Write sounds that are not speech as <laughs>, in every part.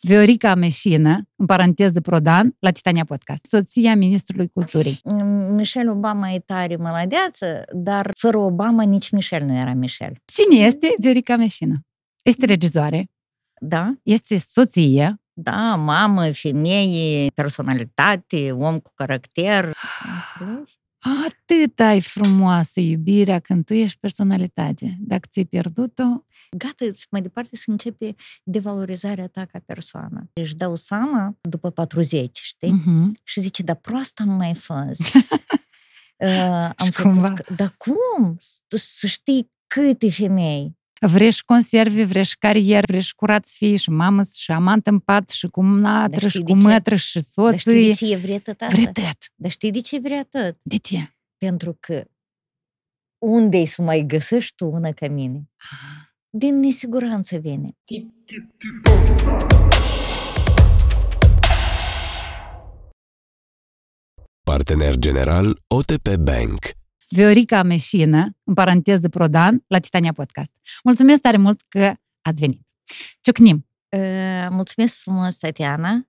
Viorica Meșină, în paranteză Prodan, la Titania Podcast, soția ministrului culturii. Michelle Obama e tare mălădeață, dar fără Obama nici Michelle nu era Michelle. Cine este Viorica Meșină? Este regizoare, Da? este soție, Da, mamă, femeie, personalitate, om cu caracter. Înțelegi? Atât ai frumoasă iubirea când tu ești personalitate. Dacă ți-ai pierdut-o, Gata, mai departe să începe devalorizarea ta ca persoană. Își dau seama după 40, știi? uh-huh. Și zice, dar prost am mai fost. <laughs> uh, am Și făcut, cumva- Dar cum? S- Să știi câte femei. Vrei și conserve, vrei și carieră, vrei și curat să fii și mamă și amant în pat și cu natră Dar și știi cu de ce? mătră și Dar știi de soții. ce e vrea tot asta? Vrei tot. Dar știi de ce vrea tot? De ce? Pentru că unde să mai găsești tu una ca mine? Din nesiguranță vine. Partener general OTP Bank. Viorica Meșină, în paranteză Prodan, la Titania Podcast. Mulțumesc tare mult că ați venit. Ciocnim. Uh, mulțumesc frumos, Tatiana.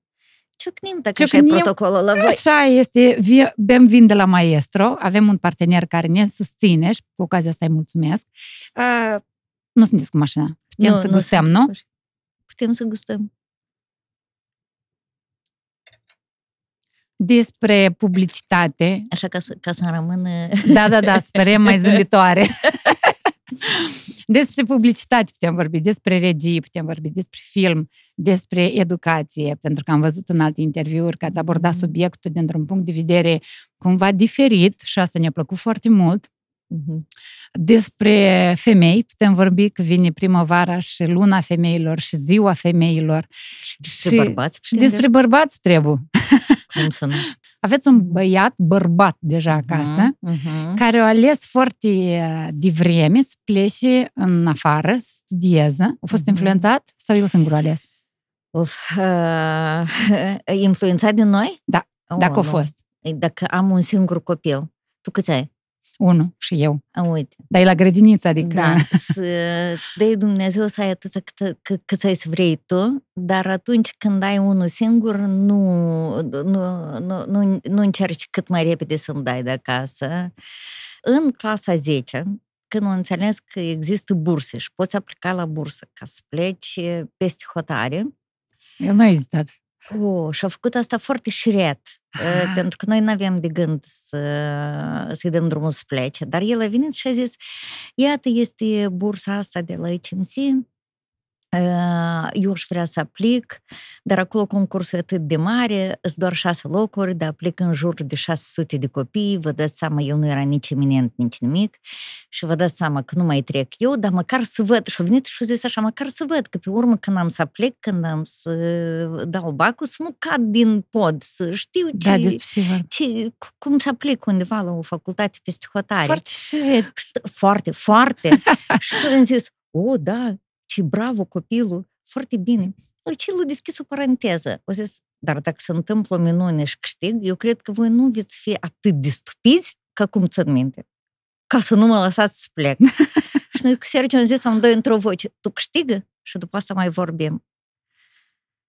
Ciocnim, dacă Ciocnim. așa e protocolul la voi. Așa este, vi- bem vin de la Maestro, avem un partener care ne susține și cu ocazia asta îi mulțumesc. Uh, nu sunteți cu mașina. Putem să gustăm, sunt- nu? Putem să gustăm. Despre publicitate. Așa ca să, ca să rămână... Da, da, da, sperăm mai <laughs> zâmbitoare. <laughs> Despre publicitate putem vorbi, despre regii putem vorbi, despre film, despre educație, pentru că am văzut în alte interviuri că ați abordat Mhm. subiectul dintr-un punct de vedere cumva diferit și asta ne-a plăcut foarte mult. Mhm. Despre femei putem vorbi că vine primăvara și luna femeilor și ziua femeilor Și despre bărbați și putem despre bărbați trebuie. <laughs> Cum să nu? Aveți un băiat bărbat deja acasă Mhm. care au ales foarte uh, devreme să plece în afară, să studieze. A fost Mhm. influențat sau el singur a ales? Uf, uh, <laughs> influențat din noi? Da, Oh, Dacă a nu. fost. Dacă am un singur copil. Tu câți ai? Unul și eu. A, uite. Dar e la grădiniță, adică... Da, să, <laughs> îți dai Dumnezeu să ai atâția cât, cât, cât ai să vrei tu, dar atunci când ai unul singur, nu, nu, nu, nu, nu încerci cât mai repede să-mi dai de acasă. În clasa 10, când am înțeles că există burse și poți aplica la bursă ca să pleci peste hotare, El nu a ezitat. Oh, și a făcut asta foarte șiret, Ah. ah. pentru că noi nu aveam de gând să, să-i dăm drumul să plece. Dar el a venit și a zis, iată, este bursa asta de la HMC, eu aș vrea să aplic, dar acolo concursul e atât de mare, sunt doar șase locuri, dar aplic în jur de 600 de copii, vă dați seama, el nu era nici eminent, nici nimic, și vă dați seama că nu mai trec eu, dar măcar să văd. Și a venit și a zis așa, măcar să văd, că pe urmă când am să aplic, când am să dau bacul, să nu cad din pod, să știu ce, Da, despre ce vorbi. ce, cum să aplic undeva la o facultate peste hotare. Foarte șiret. Foarte, foarte. și am zis, o, da, ce bravo copilul, foarte bine. Deci el a deschis o paranteză. O zis, dar dacă se întâmplă o minune și câștig, eu cred că voi nu veți fi atât de stupizi ca cum țin minte. Ca să nu mă lăsați să plec. <laughs> și noi cu Sergiu am zis amândoi într-o voce, tu câștigă? Și după asta mai vorbim.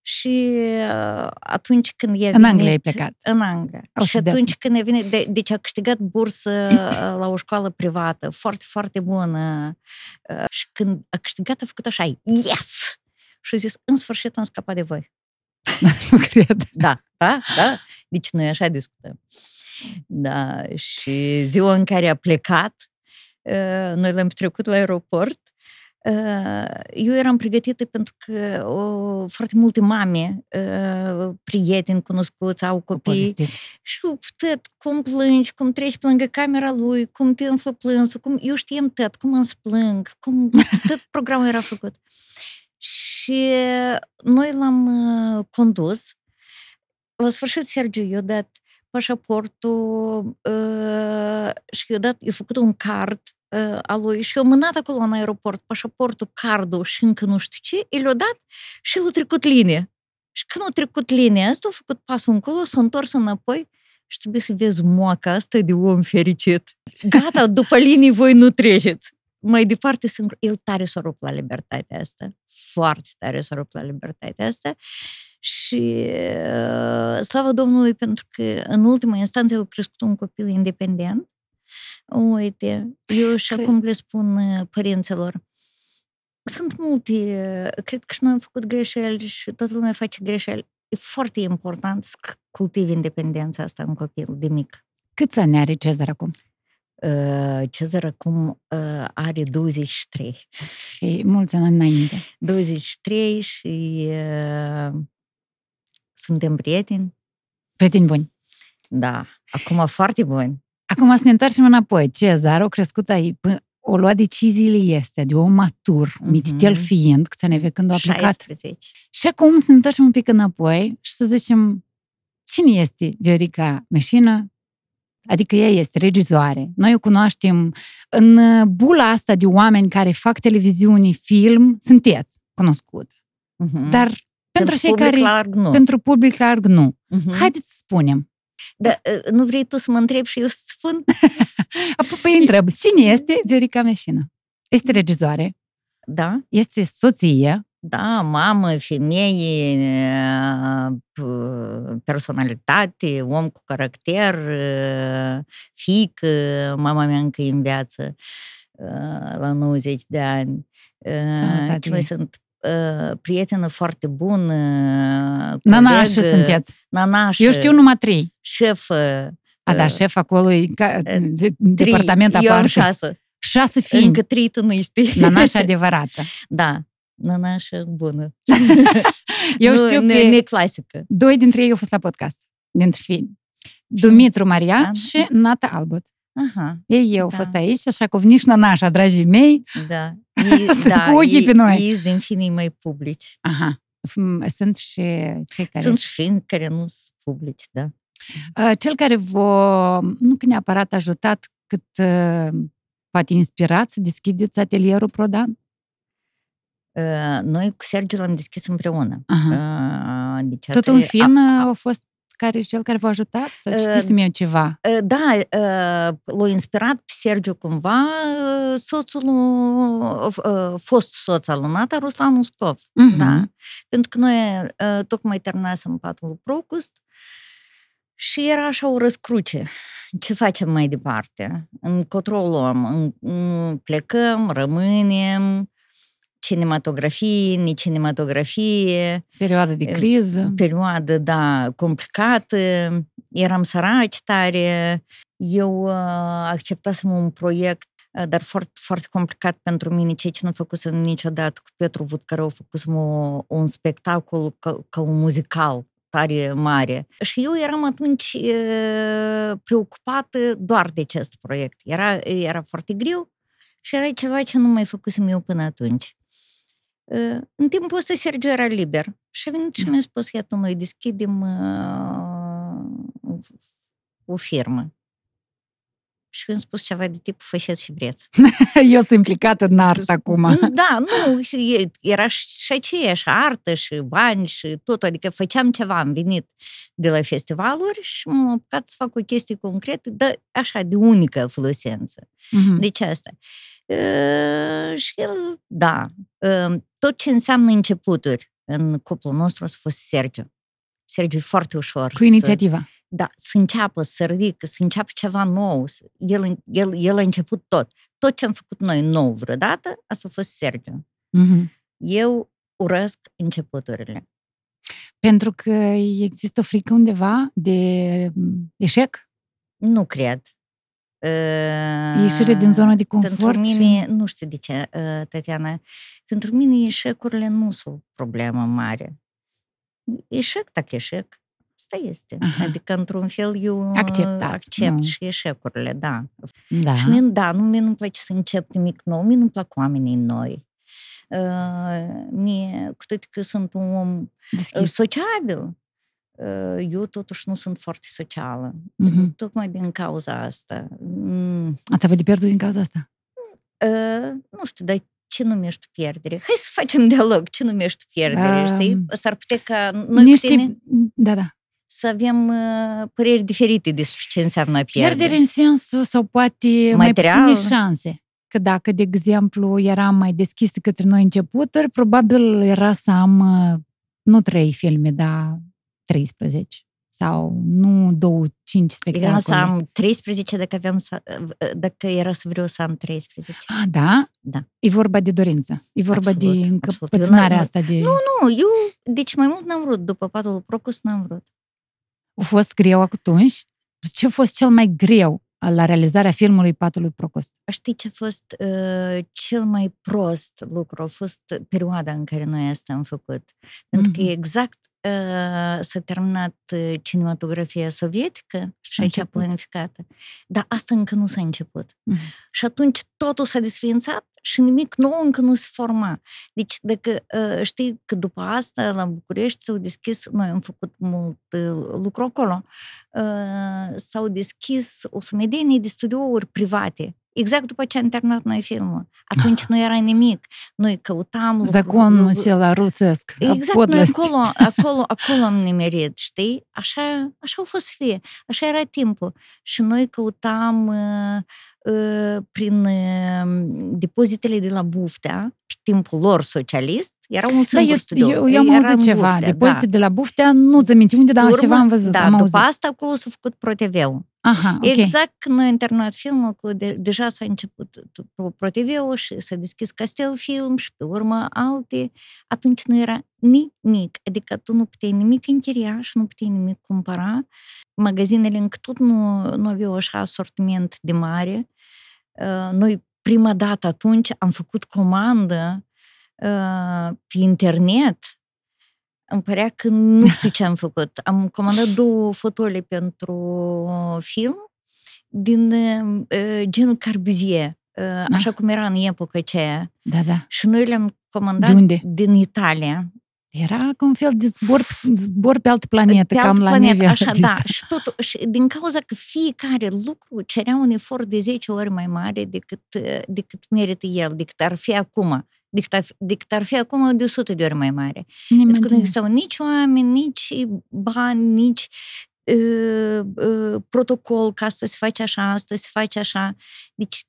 Și uh, atunci când e În venit, Anglia ai plecat. În Anglia. O și să dea- atunci când e venit, de, deci a câștigat bursă uh, la o școală privată, foarte, foarte bună. Uh, Și când a câștigat, a făcut așa, yes! Și a zis, în sfârșit am scăpat de voi. <laughs> nu cred. Da, da, da. Deci noi așa discutăm. Da, și ziua în care a plecat, uh, noi l-am petrecut la aeroport, uh, eu eram pregătită pentru că o, foarte multe mame, uh, prieteni cunoscuți, au copii Povestit. și tot cum plângi, cum treci pe lângă camera lui, cum te înflă plânsul, cum, eu știam tot, cum îmi plâng, cum tot programul era făcut. Și noi l-am uh, condus. La sfârșit, Sergiu i-a dat pașaportul uh, și i-a dat, i-a făcut un card uh, al lui și i-a mânat acolo în aeroport pașaportul, cardul și încă nu știu ce, i l-a dat și l-a trecut linie. Și când a trecut linia asta, a făcut pasul încolo, s-a întors înapoi și trebuie să vezi moaca asta de om fericit. Gata, după linii voi nu treceți. mai departe sunt, el tare s-a rupt la libertatea asta, foarte tare s-a rupt la libertatea asta și uh, slavă Domnului pentru că în ultima instanță el a crescut un copil independent. Uite, eu și Cred. acum le spun uh, părinților, sunt multe, uh, cred că și noi am făcut greșeli și toată lumea face greșeli. E foarte important să cultivi independența asta în copil de mic. Câți ani are Cezar acum? Uh, Cezar acum uh, are 23. Și mulți ani înainte. 23 și uh, suntem prieteni. Prieteni buni. Da, acum foarte buni. Acum să ne întoarcem înapoi. Cezar a crescut aici, o lua deciziile este de om matur, mm-hmm. mititel fiind, că ne când a aplicat. 16. Și acum să ne întoarcem un pic înapoi și să zicem cine este Viorica Meșină, Adică ea este regizoare. Noi o cunoaștem în bula asta de oameni care fac televiziune, film, sunteți cunoscut. Uh-huh. Dar pentru, pentru cei care... Larg, nu. Pentru public larg, nu. Uh-huh. Haideți să spunem. Da, nu vrei tu să mă întrebi și eu să spun? <laughs> Păi întreb, cine este Viorica Meșină? Este regizoare. Da. Este soție. Da, mamă, femeie, personalitate, om cu caracter, fică, mama mea încă în viață la 90 de ani. Sănătate. Ce mai sunt prietenă foarte bună. Nanașă sunteți. Nanașă. Eu știu numai trei. Șefă. A, da, șef acolo e ca, de, departament aparte. Eu am șase. Șase fiind. Încă trei tu nu știi. Nanașa adevărată. <laughs> Da, nanașa bună. <laughs> Eu nu, știu că... Ne clasică. Doi dintre ei au fost la podcast. Dintre fii. Dumitru Maria și Nata Albot. Aha. Ei eu au da. fost aici, așa că veniți la nașa, dragii mei. Da. Ei, da cu ochii pe noi. Ei din finii mai publici. Aha. Sunt și cei care... Sunt și fini care nu sunt publici, da. Cel care vă, nu că neapărat ajutat, cât poate inspirat să deschideți atelierul Prodan? Noi cu Sergiu l-am deschis împreună. Aha. Deci Tot un fin a, a fost care cel care v-a ajutat să citiți uh, eu ceva? Da, uh, l-a inspirat pe Sergiu cumva soțul, uh, fost soț al lui Nata, Ruslan Uscov. Uh-huh. Da? Pentru că noi uh, tocmai terminasem patul Procust și era așa o răscruce. Ce facem mai departe? Încotro luăm? Plecăm, rămânem, cinematografie, nici cinematografie. Perioada de criză. Perioadă, da, complicată. Eram săraci tare. Eu uh, acceptasem un proiect dar foarte, foarte complicat pentru mine, ceea ce nu făcusem niciodată cu Petru Vudcărău, făcusem o, un spectacol ca, ca un muzical tare mare. Și eu eram atunci e, preocupată doar de acest proiect. Era, era foarte greu și era ceva ce nu mai făcusem eu până atunci. În timpul ăsta Sergiu era liber și a venit și mi-a spus, iată, noi deschidem uh, o firmă. Și mi-a spus ceva de tipul fășeți și vreți. <laughs> Eu sunt implicată în artă acum. <laughs> Da, nu, era și aceeași artă și bani și tot, adică făceam ceva, am venit de la festivaluri și m-am apucat să fac o chestie concretă, dar așa, de unică folosință. Mm-hmm. Deci asta. Uh, și el, da, uh, tot ce înseamnă începuturi în cuplul nostru a fost Sergiu. Sergiu e foarte ușor. Cu inițiativa. Să, da, să înceapă, să ridică, să înceapă ceva nou. El, el, el a început tot. Tot ce am făcut noi nou vreodată, asta a fost Sergiu. Mm-hmm. Eu urăsc începuturile. Pentru că există o frică undeva de eșec? Nu cred. Ieșire din zona de confort? Pentru mine, și... nu știu de ce, Tatiana, pentru mine eșecurile nu sunt o problemă mare. Eșec, tak eșec. Asta este. Aha. Adică, într-un fel, eu Acceptați, accept nu. și eșecurile, da. Da. Și mie, da, nu, mie nu-mi place să încep nimic nou, mie nu-mi plac oamenii noi. Uh, mie, cu toate că sunt un om Deschis. sociabil, eu totuși nu sunt foarte socială. Mm-hmm. Tocmai din cauza asta. Mm. Ați avut de pierdut din cauza asta? Uh, nu știu, dar ce numești pierdere? Hai să facem dialog. Ce numești pierdere, uh, știi? S-ar putea ca noi niște... tine da, da. Să avem uh, păreri diferite despre ce înseamnă pierdere. Pierdere în sensul sau poate Material. mai puține șanse. că dacă, de exemplu, eram mai deschis către noi începuturi, probabil era să am uh, nu trei filme, dar 13 sau nu două, cinci spectacole. Era să am 13 dacă, aveam să, dacă era să vreau să am 13. Ah, da? Da. E vorba de dorință. E vorba Absolut, de absolut. încăpățânarea Eu asta de... Nu, nu, eu, deci mai mult n-am vrut. După patul Procus n-am vrut. A fost greu atunci? Ce a fost cel mai greu la realizarea filmului Patului Procost? Știi ce a fost uh, cel mai prost lucru? A fost perioada în care noi asta am făcut. Pentru că Mhm. exact uh, s-a terminat uh, cinematografia sovietică și a aici început. planificată. Dar asta încă nu s-a început. Mhm. Și atunci totul s-a desființat și nimic nou încă nu se forma. Deci, dacă uh, știi că după asta, la București, s-au deschis, noi am făcut mult uh, lucru acolo, uh, s-au deschis o sumedenie de studiouri private. Exact după ce am terminat noi filmul. Atunci nu era nimic. Noi căutam... lucru- Zaconul lucru- acela rusesc. a Exact, noi podlăstii. acolo, acolo, acolo am nimerit, știi? Așa, așa a fost să fie, așa era timpul. Și noi căutam uh, uh, prin uh, depozitele de la Buftea, pe timpul lor socialist, era un Da, singur eu, studio. eu, eu am Era în auzit ceva. Buftea, Depozite da. de la Buftea, nu-ți aminti unde, dar Pe ceva am văzut. Da, am după auzit. asta acolo s-a făcut ProTV-ul. Aha, ok. Exact când noi am terminat filmul, acolo de, deja s-a început ProTV-ul și s-a deschis Castel Film și pe urmă alte. Atunci nu era nimic, adică tu nu puteai nimic închiria și nu puteai nimic cumpăra. Magazinele încă tot nu, nu aveau așa asortiment de mare. Uh, Noi prima dată atunci am făcut comandă uh, pe internet îmi părea că nu știu ce am făcut. Am comandat două fotole pentru film din uh, genul Carbuzier, uh, așa cum era în epoca aceea. Da, da. Și noi le-am comandat De unde? din Italia. Era ca un fel de zbor, zbor pe altă planetă, pe cam altă la planetă, nivel. așa, de da. asta. Și, totul, și din cauza că fiecare lucru cerea un efort de 10 ori mai mare decât, uh, decât merită el, decât ar fi acum. Decât ar, decât ar fi acum de 100 de ori mai mare. Nimeni Pentru că nu nu existau nici oameni, nici bani, nici uh, uh, protocol ca asta se face așa, asta se face așa. Deci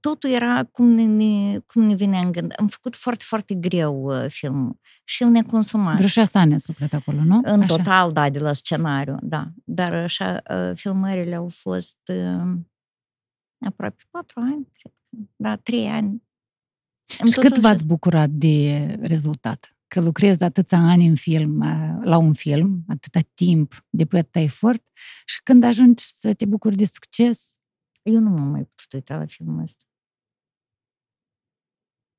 totul era cum ne, ne, cum ne venea în gând. Am făcut foarte, foarte greu uh, filmul și el ne-a consumat. Vreo șase ani ați lucrat acolo, nu? În Așa. total, da, de la scenariu, da. Dar așa, uh, filmările au fost uh, aproape patru ani, cred că. Da, trei ani. În Și total cât așa. v-ați bucurat de rezultat? Că lucrezi atâția ani în film, uh, la un film, atâta timp, depui atâta efort și când ajungi să te bucuri de succes, Eu nu m-am mai putut uita la filmul ăsta.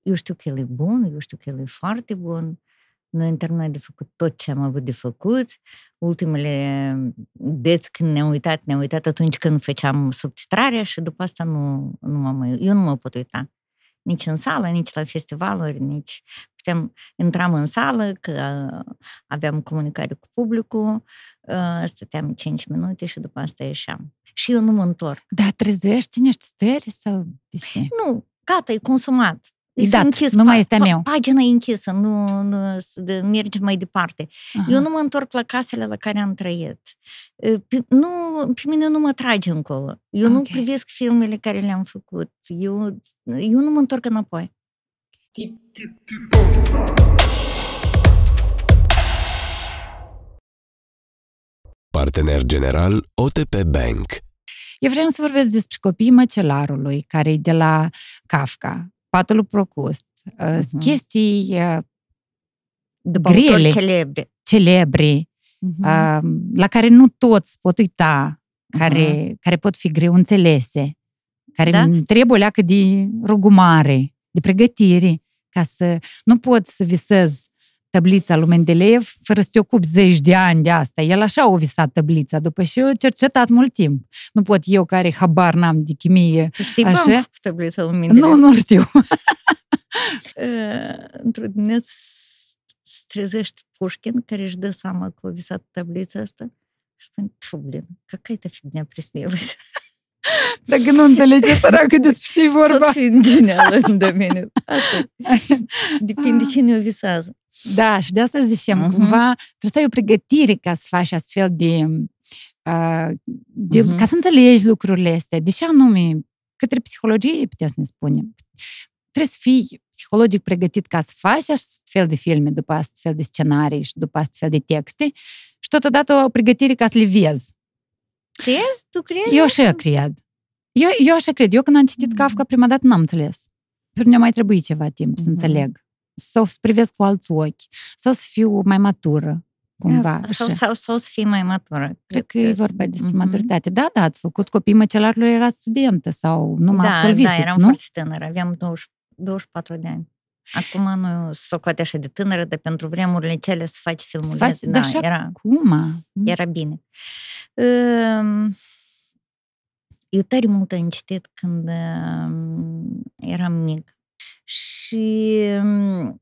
Eu știu că el e bun, eu știu că el e foarte bun. Noi am terminat de făcut tot ce am avut de făcut. Ultimele deți când ne-am uitat, ne-am uitat atunci când făceam subtitrarea și după asta nu, nu m-am mai... Eu nu mă pot uita. Nici în sală, nici la festivaluri, nici... Puteam, intram în sală, că uh, aveam comunicare cu publicul, uh, stăteam 5 minute și după asta ieșeam. Și eu nu mă întorc. da, trezești în ești stări sau de ce? Nu, gata, e consumat. E S-a dat, închis nu mai este a pa- meu. Pagina e închisă, nu, nu s- de, merge mai departe. Aha. Eu nu mă întorc la casele la care am trăit. E, Pe, nu, pe mine nu mă trage încolo. Eu nu Ok. privesc filmele care le-am făcut. Eu, eu nu mă întorc înapoi. Partener general OTP Bank. Eu vreau să vorbesc despre copiii măcelarului, care e de la Kafka, Patul lui Procust, uh, Mhm. chestii uh, După Grele. autori celebri. celebre, Mhm. uh, la care nu toți pot uita, care, care pot fi greu înțelese, care Da? trebuie o leacă de rugumare, de pregătire, ca să nu poți să visezi tablița lui Mendeleev fără să te ocupi zeci de ani de asta. El așa a visat tablița, după și eu cercetat mult timp. Nu pot eu, care habar n-am de chimie, Tu știi Așa? cum am făcut tablița lui Mendeleev? nu, nu știu. <laughs> <laughs> Uh, într-o dimineață s- se trezește Pușkin, care își dă seama că a visat tablița asta și spune, tu, blin, какая-то фигня приснилась. Dacă nu înțelege <laughs> săracă despre ce e vorba. Tot fiind genială în domeniu. Asta e. Depinde cine o visează. Da, și de asta zicem, Mhm. cumva trebuie să ai o pregătire ca să faci astfel de, uh, de Mhm. ca să înțelegi lucrurile astea. De ce anume către psihologie, putea să ne spunem. Trebuie să fii psihologic pregătit ca să faci astfel de filme, după astfel de scenarii și după astfel de texte și totodată o pregătire ca să le vezi. Crezi? Tu crezi? Eu așa cred. Eu, eu așa cred. Eu când am citit Kafka prima dată n-am înțeles. Pentru mine mai trebuie ceva timp să Mhm. înțeleg. Sau să privesc cu alți ochi. Sau să fiu mai matură, cumva. Sau, așa. sau, sau să fii mai matură. Cred că e vorba despre Mhm. maturitate. Da, da, ați făcut copii măcelarului, era studentă sau numai Da, absolviți, da, eram nu? foarte tânără, aveam 20, 24 de ani. Acum nu socoate așa de tânără, dar pentru vremurile cele să faci filmulețe, faci- da, dar așa era, Cum? era bine. Um, Eu tare mult am citit când um, eram mic. Și um,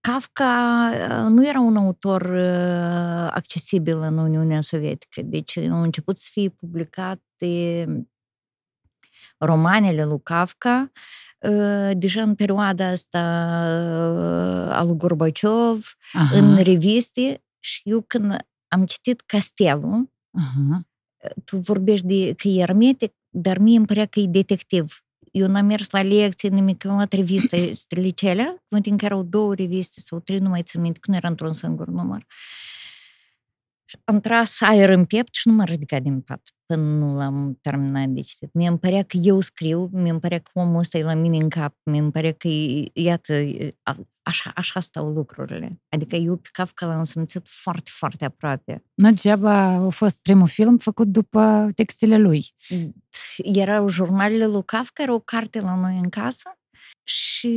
Kafka uh, nu era un autor uh, accesibil în Uniunea Sovietică. Deci au început să fie publicate romanele lui Kafka uh, deja în perioada asta uh, a lui Gorbaciov, Aha, în reviste și eu când am citit Castelul, aha. tu vorbești de că e ermetic, dar mie îmi părea că e detectiv. Eu n-am mers la lecție, nimic, am luat revistele <coughs> celea, mă tin că erau două reviste sau trei, nu mai țin minte, că nu era într-un singur număr. Și Am tras aer în piept și nu m-am ridicat din pat până nu l-am terminat de citit. Mie îmi părea că eu scriu, mie îmi părea că omul ăsta e la mine în cap, mie îmi părea că, e- iată, e- a- așa, așa stau lucrurile. Adică eu pe Kafka l-am simțit foarte, foarte aproape. Nu degeaba a fost primul film făcut după textele lui. erau jurnalele lui Kafka, era o carte la noi în casă și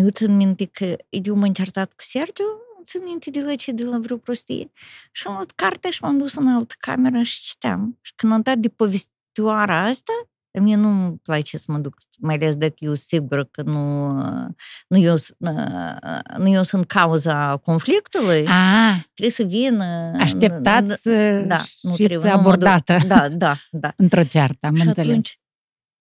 eu țin minte că eu m-am certat cu Sergiu, țin minte de la ce, de la vreo prostie. Și am luat cartea și m-am dus în altă cameră și citeam. Și când am dat de povestioara asta, mie nu-mi place să mă duc, mai ales dacă eu sigură că nu, nu, eu, nu eu sunt cauza conflictului, Ah, trebuie să vin... așteptați să da, nu fiți trebuie, nu mă duc. abordată Da, da, da. într-o ceartă, am și înțeles. atunci,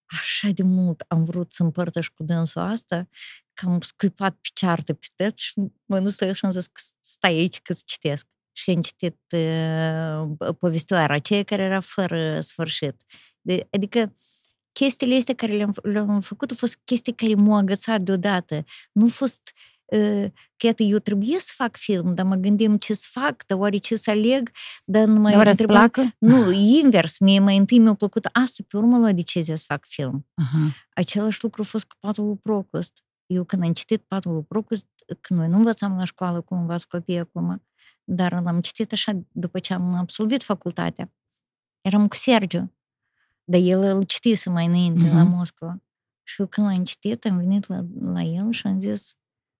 așa de mult am vrut să împărtăș cu dânsul asta, că am scuipat pe ceartă pe tăt și mă nu stai și am zis că stai aici că citesc. Și am citit uh, povestioara aceea care era fără sfârșit. De, adică chestiile astea care le-am, le-am făcut au fost chestii care m-au agățat deodată. Nu a fost uh, că iată, eu trebuie să fac film, dar mă gândim ce să fac, dar oare ce să aleg, dar nu mai Dar oare îți întrebam- placă? nu, invers. Mie mai întâi mi-a plăcut asta, pe urmă la decizia să fac film. Aha. Același lucru a fost cu Patul lui Procost. Eu când am citit Patul lui Procost, când noi nu învățam la școală cum învață copiii acum, dar l-am citit așa după ce am absolvit facultatea. Eram cu Sergiu, dar el îl citise mai înainte la Mhm. Moscova. Și eu când l-am citit, am venit la, la el și am zis,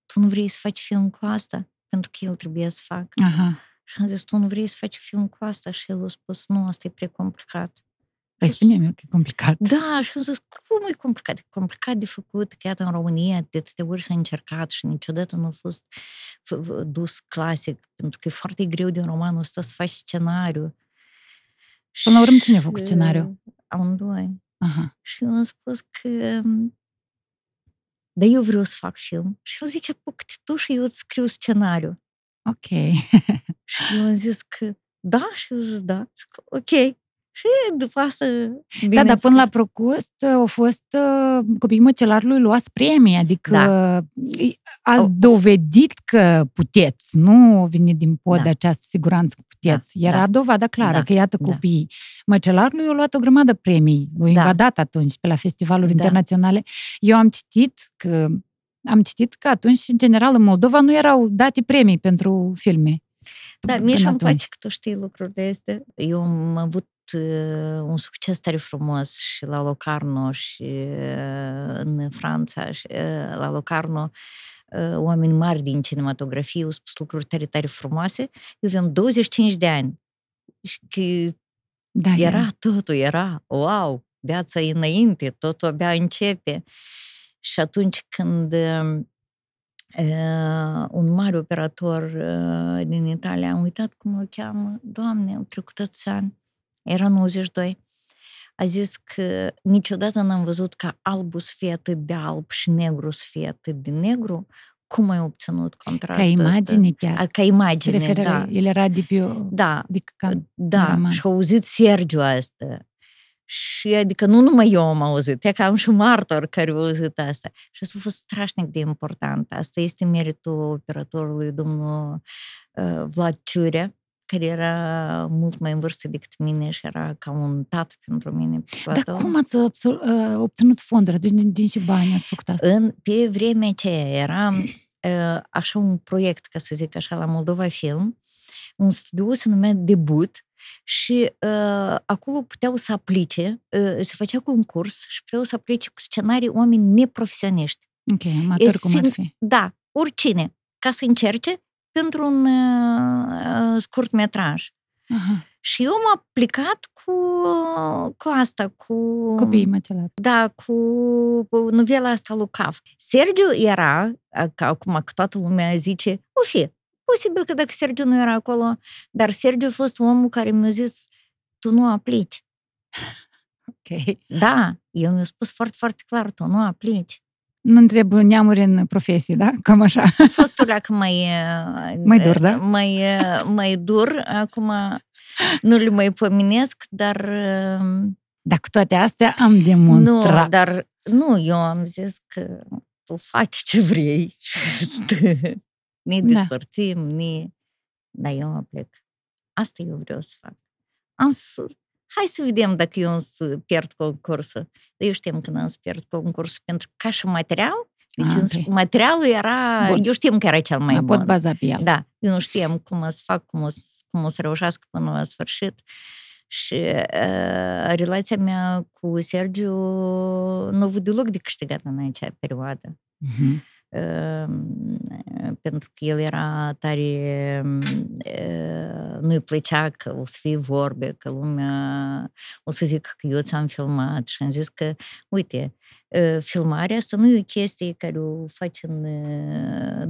tu nu vrei să faci film cu asta? Pentru că el trebuie să fac. Aha. Și am zis, tu nu vrei să faci film cu asta? Și el a spus, nu, asta e prea complicat. Păi spune-mi eu că e complicat. Da, și am zis, cum e complicat? E complicat de făcut, că iată în România de atâtea ori s-a încercat și niciodată nu a fost f- f- dus clasic, pentru că e foarte greu din romanul ăsta să faci scenariu. Până la urmă, cine a făcut Și, scenariu? Amândoi. Aha. Și eu am spus că da, eu vreau să fac film. Și el zice, apucă-te tu și eu îți scriu scenariu. Ok. Și eu am zis că da, și eu zis da. Zic, ok. Și după asta... Da, dar până la Procust au fost uh, copiii măcelarului luați premii, adică Da. uh, ați Au- dovedit că puteți, nu vine din pod Da. această siguranță că puteți. Da, Era da. dovada clară Da, că iată da. copiii măcelarului au luat o grămadă premii, au invadat atunci pe la festivaluri Da. internaționale. Eu am citit că am citit că atunci, în general, în Moldova nu erau date premii pentru filme. Da, Până mie și-mi atunci. place că tu știi lucrurile astea. Eu am avut uh, un succes tare frumos și la Locarno și uh, în Franța și uh, la Locarno uh, oameni mari din cinematografie au spus lucruri tare, tare frumoase. Eu aveam 25 de ani și că Da, era totul, era, wow, viața e înainte, totul abia începe. Și atunci când uh, uh, un mare operator uh, din Italia, am uitat cum îl cheamă, Doamne, au trecut atâția ani, era 92, a zis că niciodată n-am văzut ca albul să fie atât de alb și negru să fie atât de negru, cum ai obținut Ca contrastul imagine chiar. Ăsta? Ca Se imagine, referă, da. la- el era de pe o... Da, Adică cam da, roman. și a auzit Sergiu asta. Și adică nu numai eu am auzit, e că am și martor care au auzit asta. Și asta a fost strașnic de important. Asta este meritul operatorului domnul uh, Vlad Ciurea, care era mult mai în vârstă decât mine și era ca un tat pentru mine. Dar cum ați absol- uh, obținut fonduri? Din, din ce bani ați făcut asta? În, pe vremea aceea era <clears throat> uh, așa un proiect, ca să zic așa, la Moldova Film, un studiu se numea Debut și uh, acolo puteau să aplice, uh, se făcea concurs și puteau să aplice cu scenarii oameni neprofesioniști. Ok, amator cum ar fi. Da, oricine, ca să încerce pentru un uh, scurt metraj. Aha. Și eu am aplicat cu, cu asta, cu... Copiii măcelari. Da, cu, cu novela asta lui Caf. Sergiu era, ca acum că toată lumea zice, o fi, posibil că dacă Sergiu nu era acolo, dar Sergiu a fost omul care mi-a zis, tu nu aplici. <laughs> Ok. Da, el mi-a spus foarte, foarte clar, tu nu aplici. Nu întreb neamuri în profesie, da? Cam așa. A fost o leacă mai... <laughs> Mai dur, da? Mai, mai dur. Acum nu le mai pomenesc, dar... Dar cu toate astea am demonstrat. Nu, dar nu, eu am zis că tu faci ce vrei. <laughs> ne despărțim, da. ne... Dar eu mă plec. Asta eu vreau să fac. Am să... Hai să vedem dacă eu să pierd concursul. Dar eu știam că n-am să pierd concursul pentru că ca și material, deci ah, okay. materialul era... Bun. Eu știam că era cel mai mă bun. pot baza pe el. Da, eu nu știam cum o să fac, cum o să, cum o să reușească până la sfârșit. Și uh, relația mea cu Sergiu nu a avut deloc de câștigat în acea perioadă. Uh-huh. Pentru că el era tare, nu-i plăcea că o să fie vorbe, că lumea o să zică că eu ți-am filmat și am zis că, uite, filmarea asta nu e o chestie care o faci în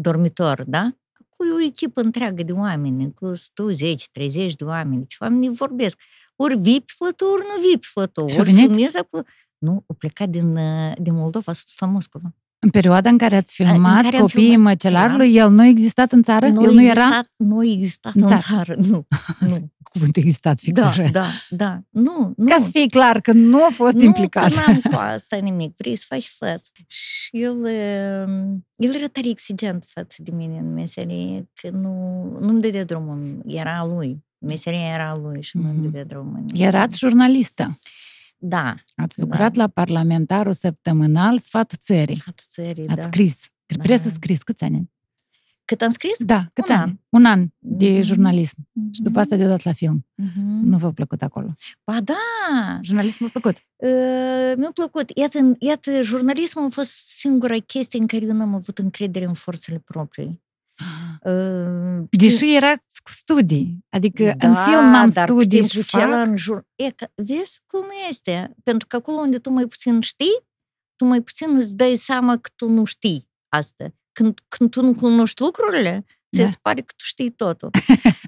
dormitor, da? Cu o echipă întreagă de oameni, inclus 20, 30 de oameni, deci oamenii vorbesc. Ori vii pe plătou, ori nu vii pe plătou, ori filmezi acolo. Nu, o plecat din, din Moldova, a sus la Moscova. În perioada în care ați filmat care copiii filmat, măcelarului, el nu a existat în țară? Nu el nu era? Nu a existat în țară, țară. nu. nu. <laughs> Cuvântul existat fix da, așa. Da, da, nu, nu. Ca să fie clar că nu a fost nu, implicat. Nu, n-am cu <laughs> asta nimic. Vrei să faci față. Și el, el era tare exigent față de mine în meserie, că nu, nu-mi dădea drumul. Era a lui. Meseria era a lui și mm-hmm. nu-mi dădea drumul. Erați jurnalistă. Da. Ați lucrat da. la parlamentarul săptămânal Sfatul Țării. Sfatul Țării, Ați da. scris. Cred Da. presă scris. Câți ani? Cât am scris? Da, câți Un ani? an. Un an de Mhm. jurnalism. Și după asta de dat la film. Mhm. Nu v-a plăcut acolo. Ba da! Jurnalismul a plăcut. Uh, mi-a plăcut. Iată, iată, jurnalismul a fost singura chestie în care eu n-am avut încredere în forțele proprii. Uh, Deși era cu studii. Adică da, în film n-am dar studii timpul și fac... acela în jur... E, că, vezi cum este? Pentru că acolo unde tu mai puțin știi, tu mai puțin îți dai seama că tu nu știi asta. Când, când tu nu cunoști lucrurile, ți Da. se pare că tu știi totul.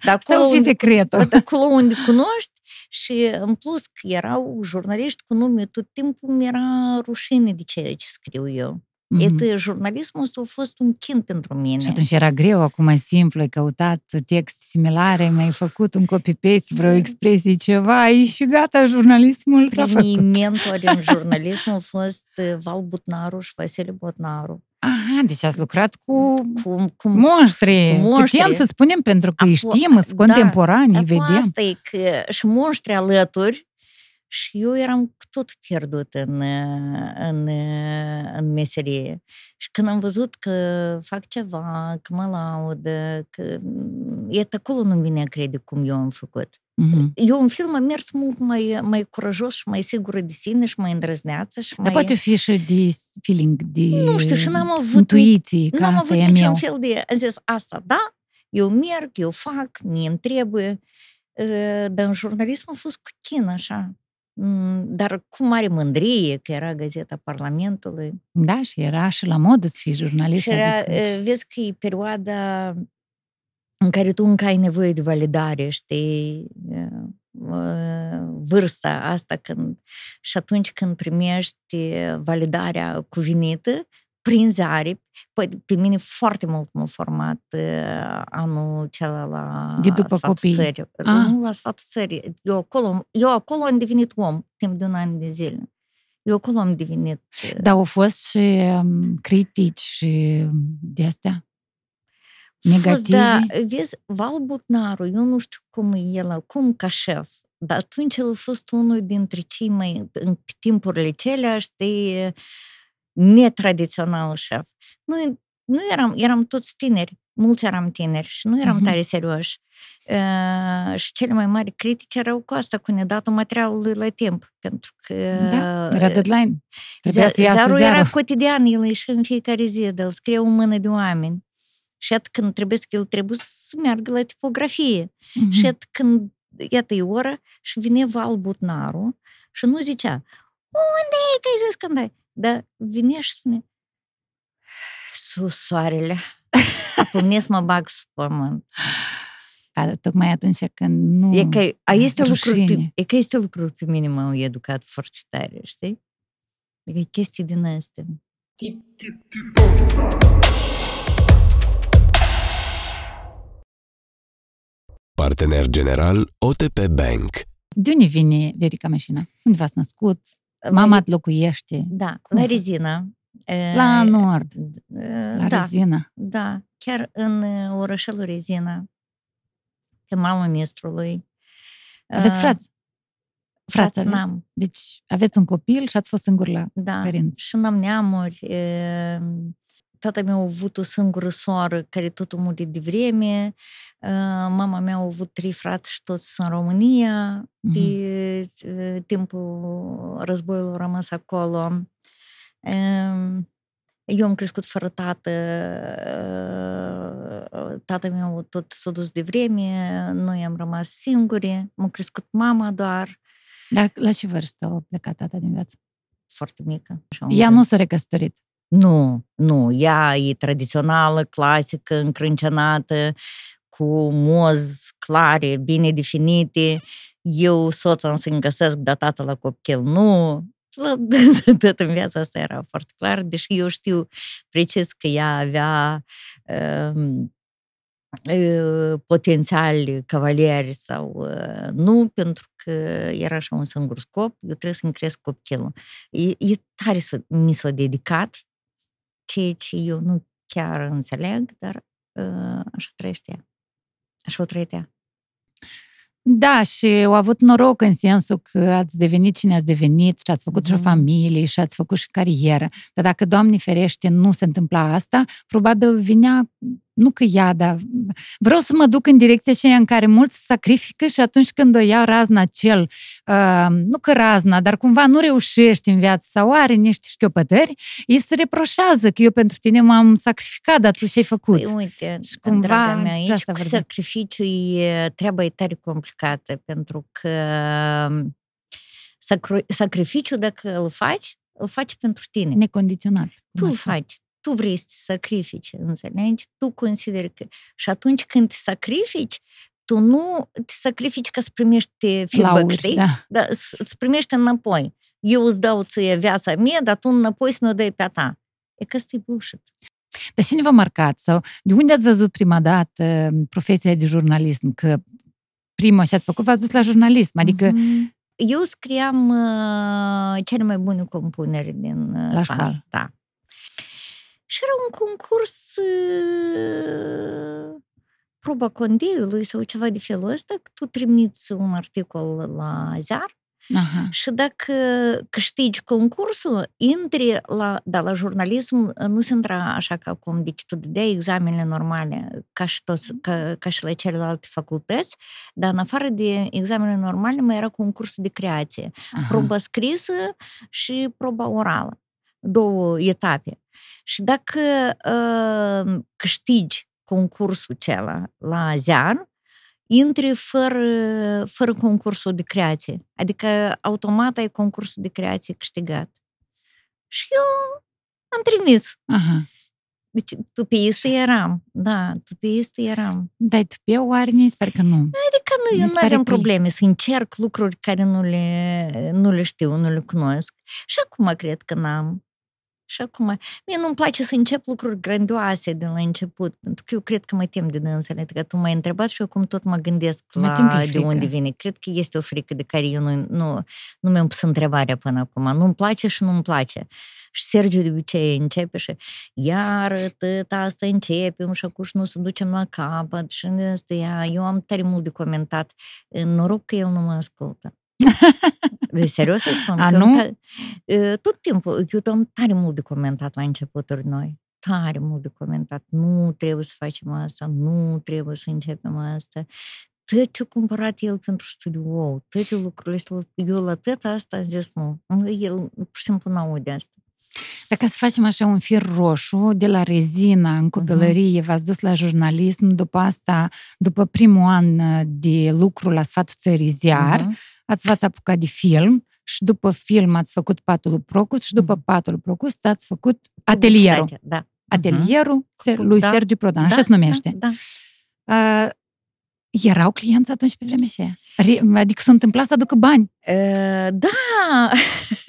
Dar Să acolo fi unde, secretul. de acolo unde cunoști și în plus că erau jurnaliști cu nume, tot timpul mi era rușine de ceea ce scriu eu. Mhm. Iată, jurnalismul ăsta a fost un chin pentru mine. Și atunci era greu, acum e simplu, ai căutat texte similare, mi-ai făcut un copy-paste, vreo expresie, ceva, ai și gata, jurnalismul s-a Primii făcut. mentori în jurnalism au fost uh, Val Butnaru și Vasile Botnaru. Aha, deci ați lucrat cu Cu, cu monștri. Cu monștri. Putem să spunem pentru că îi Apo- știm, sunt contemporani, îi Acum vedem. Asta e că și monștri alături și eu eram cu tot pierdut în, în, în meserie. Și când am văzut că fac ceva, că mă laudă, că e acolo nu vine a crede cum eu am făcut. Mhm. Eu în film am mers mult mai, mai curajos și mai sigură de sine și mai îndrăzneață și Dar mai... poate fi și de feeling, de Nu știu, și n-am avut intuiții, ca N-am asta avut e niciun meu. fel de... Am zis, asta da, eu merg, eu fac, mie îmi trebuie. Uh, Dar în jurnalism a fost cu chin, așa. Mm, Dar cu mare mândrie, că era Gazeta Parlamentului. Da, și era și la modă să fii jurnalist. Și era, adică, uh, vezi că e perioada în care tu încă ai nevoie de validare, știi? Uh, uh, Vârsta asta când... Și atunci când primești validarea cuvenită, prinzi aripi. Păi, pe mine foarte mult m-a format uh, anul cel la De după sfatul copii. țării. Ah. Nu la sfatul țării. Eu acolo, eu acolo am devenit om timp de un an de zile. Eu acolo am devenit... uh, Dar au fost și um, critici și um, de astea? Fost, Negativi? da, vezi, Val Butnaru, eu nu știu cum e el, cum ca șef, dar atunci el a fost unul dintre cei mai, în pe timpurile celea, știi, netradițional șef. Noi nu eram, eram toți tineri, mulți eram tineri și nu eram Mhm. tare serioși. Uh, și cele mai mari critici erau cu asta, cu nedatul materialului la timp, pentru că... Da, era deadline. Trebuia să iasă Zarul ziarul. era cotidian, el ieșea în fiecare zi, dar îl scrie o mână de oameni. Și iată când trebuie să el trebuie să meargă la tipografie. Mhm. Și iată când, iată e oră și vine Val Butnaru și nu zicea, unde e că ai zis când ai? Dar vine și spune, sus soarele, acum să mă bag sub pământ. Da, tocmai atunci când nu... E că a este lucruri, pe, rușine. e că este lucruri pe mine m-au educat foarte tare, știi? E chestii din astea. Partener general OTP Bank. De unde vine Verica Meșina? Unde v-ați născut? Mama locuiește? Da, Cum a la fost? rezina. La E, nord, e, la da, Rezina. da, chiar în e, orășelul Rezina, pe malul Mistrului. Aveți E, frați? Frați aveți? n-am, Deci aveți un copil și ați fost singur la da. părinți. Și n-am neamuri. E, tata meu a avut o singură soră care tot a murit de vreme. E, Mama mea a avut trei frați și toți sunt în România. Pe e, timpul războiului au rămas acolo. E, Eu am crescut fără tată, e, tata meu tot s-a dus de vreme, noi am rămas singuri, m-a crescut mama doar, Dar la ce vârstă a plecat tata din viață? foarte mică. Așa, un Ea pic. nu s-a recăsătorit. Nu, nu, ea e tradițională, clasică, încrâncenată, cu moz clare, bine definite. Eu, soța, să-mi găsesc, dar tată la copil nu. Tot în viața asta era foarte clar, deși eu știu precis că ea avea um, uh, potențial cavalieri sau uh, nu, pentru că era așa un singur scop, eu trebuie să-mi cresc copilul. E, e tare s- mi s-a dedicat, ceea ce eu nu chiar înțeleg, dar uh, așa trăiește ea. Așa o trăit ea. Da, și au avut noroc în sensul că ați devenit cine ați devenit și ați făcut și o Mhm. familie și ați făcut și carieră. Dar dacă, Doamne ferește, nu se întâmpla asta, probabil vinea, nu că ea, dar vreau să mă duc în direcția aceea în care mulți sacrifică și atunci când o ia razna cel, uh, nu că razna, dar cumva nu reușești în viață sau are niște șchiopătări, ei se reproșează că eu pentru tine m-am sacrificat, dar tu ce ai făcut? Păi, uite, Și cumva draga mea, despre aici asta cu vorbim. sacrificiul e, treaba e tare complicată, pentru că sacru- sacrificiul, dacă îl faci, îl faci pentru tine. Necondiționat. tu Cum îl ar fi. faci, tu vrei să te sacrifici, înțelegi? Tu consideri că... Și atunci când te sacrifici, tu nu te sacrifici ca să primești feedback, Lauri, știi? da. Dar să- îți primești înapoi. Eu îți dau ție viața mea, dar tu înapoi să mi-o dai pe a ta. E că ăsta e bullshit. Dar cine v-a marcat? Sau de unde ați văzut prima dată profesia de jurnalism? Că prima ce ați făcut v-ați dus la jurnalism. Adică Mhm. Eu scriam uh, cele mai bune compuneri din uh, La clas, școală. Da. Și era un concurs uh, proba condeiului sau ceva de felul ăsta, că tu trimiți un articol la ziar aha, și dacă câștigi concursul, intri la, da, la jurnalism, nu se intra așa ca acum, deci tu dădeai examenele normale ca și, toți, ca, ca și la celelalte facultăți, dar în afară de examenele normale mai era concursul de creație, aha. proba scrisă și proba orală, două etape. Și dacă uh, câștigi concursul acela la ziar, intri fără, fără concursul de creație. Adică automat ai concursul de creație câștigat. Și eu am trimis. aha. Deci tupeistă eram. Da, tupeistă eram. Dai tu pe oare? Mi Sper că nu. Adică nu, Mi eu se nu pare aveam că e- probleme să încerc lucruri care nu le, nu le știu, nu le cunosc. Și acum cred că n-am. Și acum, mie nu-mi place să încep lucruri grandioase de la început, pentru că eu cred că mă tem de dânsele, că tu m-ai întrebat și eu acum tot mă gândesc Mă la tem că e de frică. unde vine. Cred că este o frică de care eu nu, nu, nu mi-am pus întrebarea până acum. Nu-mi place și nu-mi place. Și Sergiu de obicei începe și iar tot asta începem și acum și nu să ducem la capăt și asta, ia. eu am tare mult de comentat. Noroc că el nu mă ascultă. <laughs> De serios să spun. A, că nu? ta- e, tot timpul, eu am tare mult de comentat la începuturi noi. Tare mult de comentat. Nu trebuie să facem asta, nu trebuie să începem asta. Tot ce a cumpărat el pentru studio, toate lucrurile astea, eu la tot asta am zis nu. El pur și simplu n-aude asta. Dacă să facem așa un fir roșu, de la rezina în copilărie, v-ați dus la jurnalism, după asta, după primul an uh, de lucru la Sfatul Țării Ziar, Mhm. ați v-ați apucat de film și după film ați făcut Patul lui Procus și după Patul lui Procus ați făcut atelierul. Publicitate, Da. Atelierul Ser- lui Da. Sergiu Prodan, așa Da, se numește. Da, da. Uh, erau clienți atunci pe vremea aceea? Re- Adică s-a întâmplat să aducă bani. Uh, da,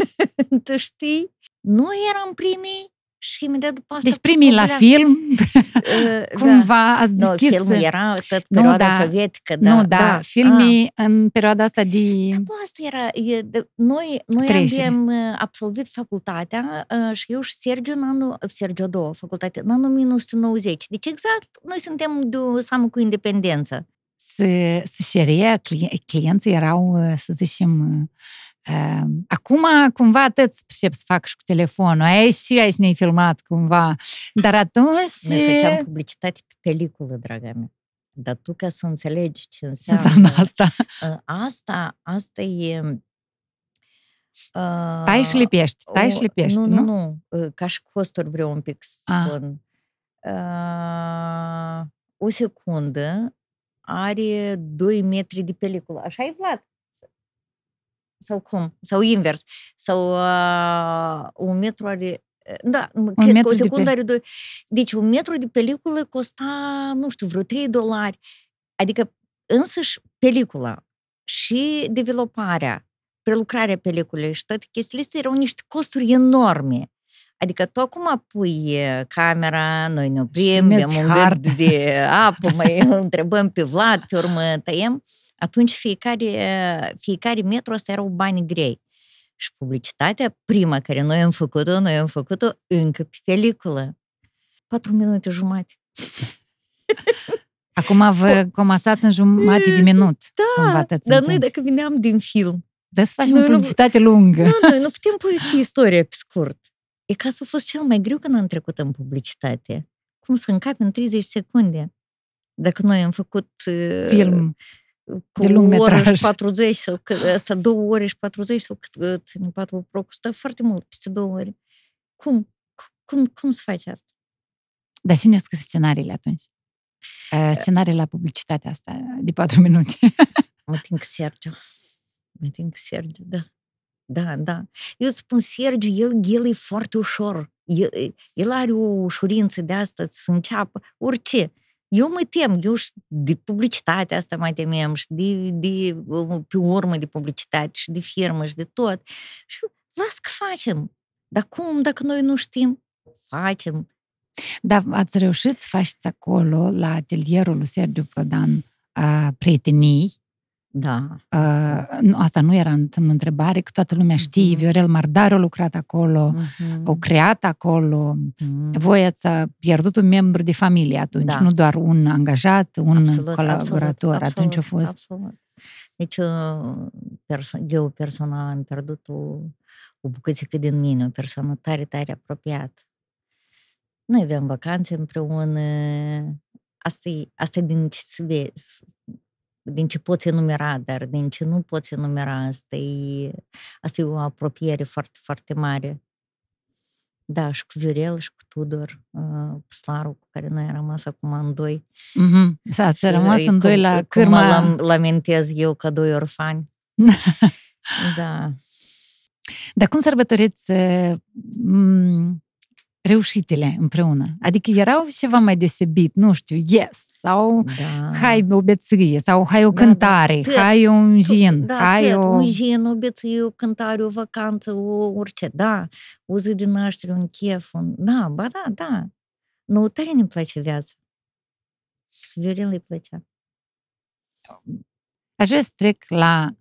<laughs> tu știi, nu eram primii și imediat după asta... Deci primii la popular- film, <laughs> Uh, cumva ați Da. Nu, deschis... filmul era tot Nu, perioada da. sovietică, da. nu, da, da. filmii în perioada asta de... Bă, asta era, e, de, noi, noi Trecere. am uh, absolvit facultatea uh, și eu și Sergiu în anul, Sergiu a doua facultate, în anul 1990. Deci exact, noi suntem de seamă cu independență. să, să șerea, cli- clienții erau, uh, să zicem, uh, uh, acum cumva atât pricep să fac și cu telefonul, ai și aici ne-ai filmat cumva, dar atunci... Noi făceam publicitate pe peliculă, draga mea. Dar tu ca să înțelegi ce Ce înseamnă... înseamnă asta? uh, Asta, asta e... Uh, Tai și lipești, tai și o- lipești, nu? nu? Nu, nu, uh, ca și costuri vreau un pic să Ah. spun. Uh, o secundă are 2 metri de peliculă. Așa e, Vlad? Sau cum? Sau invers. Sau uh, un metru are... Da, un cred metru că o de secundă pe- are doi... Deci un metru de peliculă costa, nu știu, vreo 3 dolari. Adică însăși pelicula și developarea, prelucrarea peliculei și toate chestiile astea erau niște costuri enorme. Adică tu acum pui e, camera, noi ne oprim, mergi bem un hard. gât de apă, mai <laughs> întrebăm pe Vlad, pe urmă tăiem. Atunci fiecare, fiecare metru ăsta erau bani grei. Și publicitatea, prima care noi am făcut-o, noi am făcut-o încă pe peliculă. Patru minute jumate. <laughs> Acum vă comasați în jumătate de minut. Da, cumva tăți dar în noi timp. dacă veneam din film, Dar să facem Noi o nu- publicitate lungă. nu, noi nu putem povesti istoria pe scurt. E ca să a fost cel mai greu când am trecut în publicitate. Cum să încapi în 30 secunde. Dacă noi am făcut uh, Film. Cu de lung o oră metraj. și 40 sau că, asta două ore și 40 sau cât uh, ține patul pro, costă foarte mult, peste două ore. Cum? Cum, cum să faci asta? Dar cine a scris scenariile atunci? Uh, scenarii la publicitatea asta de patru minute. <laughs> Mă tin că Sergiu. Mă tin că Sergiu, da. Da, da. Eu spun Sergiu, el, el e foarte ușor. El, el are o ușurință de asta să înceapă orice. Eu mă tem, eu și de publicitatea asta mai temem și de, de, pe urmă de publicitate și de firmă și de tot. Și las că facem. Dar cum, dacă noi nu știm? Facem. Dar ați reușit să faceți acolo, la atelierul lui Sergiu Prodan, uh, prietenii. Da. Uh, nu, asta nu era însemnul întrebare, că toată lumea știe. Mhm. Viorel Mardar a lucrat acolo, Mhm. au creat acolo. Mhm. Voi ați uh, pierdut un membru de familie atunci, Da. nu doar un angajat, un Absolut, colaborator. absolut, atunci a absolut, fost... Absolut. Deci, uh, perso- eu personal am pierdut o, o bucățică din mine, o persoană tare, tare apropiată. Noi aveam vacanțe împreună. Asta e, asta e din ce se vezi, din ce poți enumera, dar din ce nu poți enumera, asta e, asta e o apropiere foarte, foarte mare. Da, și cu Viorel și cu Tudor, uh, Slaru, cu care noi am rămas acum în doi. Mhm. S- Ați rămas în doi la Cum mă cârma... lam- lamentez eu ca doi orfani. <laughs> da. Dar cum sărbătoriți uh, m, reușitele împreună. Adică erau ceva mai deosebit, nu știu, yes, sau Da. hai o bețâie, sau hai o Da, cântare, da, hai un gin, Da, hai tot, o... un gin, o beție, o cântare, o vacanță, o orice, da. O zi de naștere, un chef, un... Da, ba da, da. Nu, tare ne place viața. Și Viorel îi plăcea. Aș vrea să trec la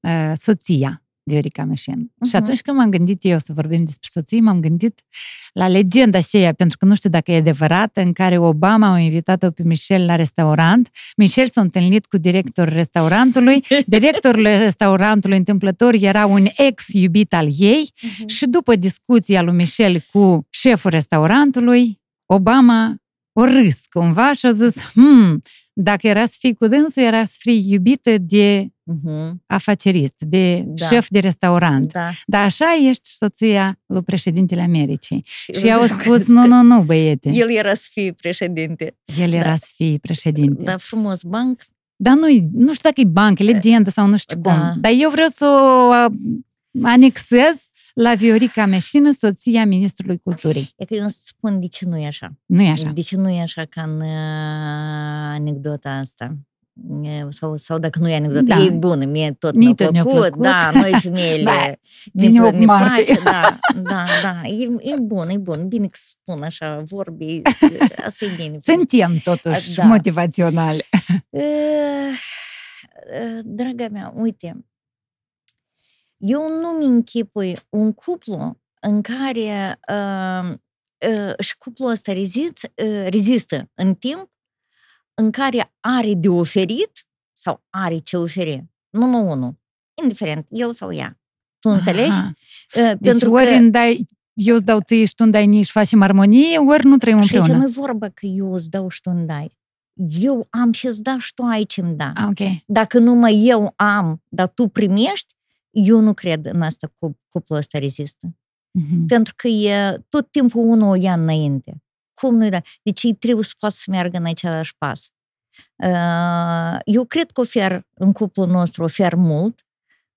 uh, soția Viorica Meșin. Uh-huh. Și Mhm. atunci când m-am gândit eu să vorbim despre soții, m-am gândit la legenda aceea, pentru că nu știu dacă e adevărată, în care Obama a invitat-o pe Michelle la restaurant. Michelle s-a întâlnit cu directorul restaurantului. <laughs> Directorul restaurantului întâmplător era un ex-iubit al ei Mhm. și după discuția lui Michelle cu șeful restaurantului, Obama o râs cumva și a zis, hmm, dacă era să fii cu dânsul, era să fii iubită de Mhm. afacerist, de Da. șef de restaurant. Da. Dar așa ești soția lui președintele Americii. Și eu eu au zic <laughs> spus, că nu, nu, nu, băiete. El era să fie președinte. El era da. să fie președinte. Dar frumos banc. Dar nu, nu știu dacă e bancă, legendă sau nu știu Da. cum. Dar eu vreau să o a, anexez la Viorica Meșină, soția ministrului culturii. E că eu îți spun de ce nu e așa. Nu e așa? De ce nu e așa ca în uh, anecdota asta? E, Sau, sau dacă nu e anecdotă, Da. e bună, mie tot Mie mi-a tot mi-a plăcut, plăcut. da, noi femeile <laughs> Da, ne, vine plă- 8 ne martie. place, da, da, da, e, e bun, e bun, bine că spun așa, vorbi, <laughs> asta e bine. Suntem totuși Da. motivaționali. Uh, <laughs> uh, Draga mea, uite, eu nu-mi închipui un cuplu în care uh, uh, și cuplul ăsta rezist, uh, rezistă în timp în care are de oferit sau are ce oferi. Numai unul, indiferent, el sau ea. Tu înțelegi? Aha. Uh, Deci ori că... îmi dai, eu îți dau ție și tu îmi dai mie și facem armonie, ori nu trăim Și aici împreună. nu e vorba că eu îți dau și tu îmi dai. Eu am și-ți da și tu ai ce-mi da. Ah, ok. dacă numai eu am, dar tu primești, eu nu cred în asta cu cuplul ăsta rezistă. Mhm. Pentru că e tot timpul unul o ia înainte. Cum nu da? Deci ei trebuie să poată să meargă în același pas. Uh, Eu cred că ofer în cuplul nostru, ofer mult,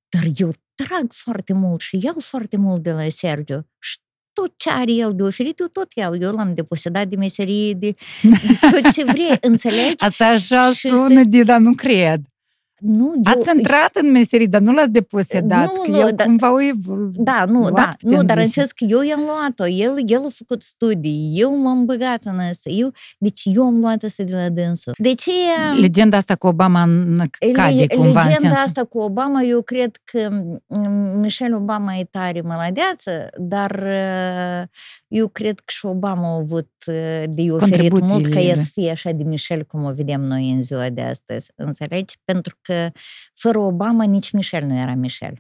dar eu trag foarte mult și iau foarte mult de la Sergio. Și tot ce are el de oferit, eu tot iau. Eu l-am deposedat de meserie, de, de tot ce vrei, <laughs> înțelegi? Asta așa Și sună de, dar nu cred. Nu, eu, Ați intrat în meserie, dar nu l-ați deposedat, Nu, că nu, el da- cumva o evolu- Da, nu, luat, da, putem nu, dar în zice. sens că eu i-am luat-o, el, el a făcut studii, eu m-am băgat în asta, eu, deci eu am luat asta de la dânsul. De ce Legenda asta cu Obama n- cade cumva în legenda sensul. asta cu Obama, eu cred că m, Michelle Obama e tare măladeață, dar uh, eu cred că și Obama a avut uh, de oferit mult ca Contribuțiile. el să fie așa de Michelle cum o vedem noi în ziua de astăzi, înțelegi? Pentru că fără Obama nici Michelle nu era Michelle.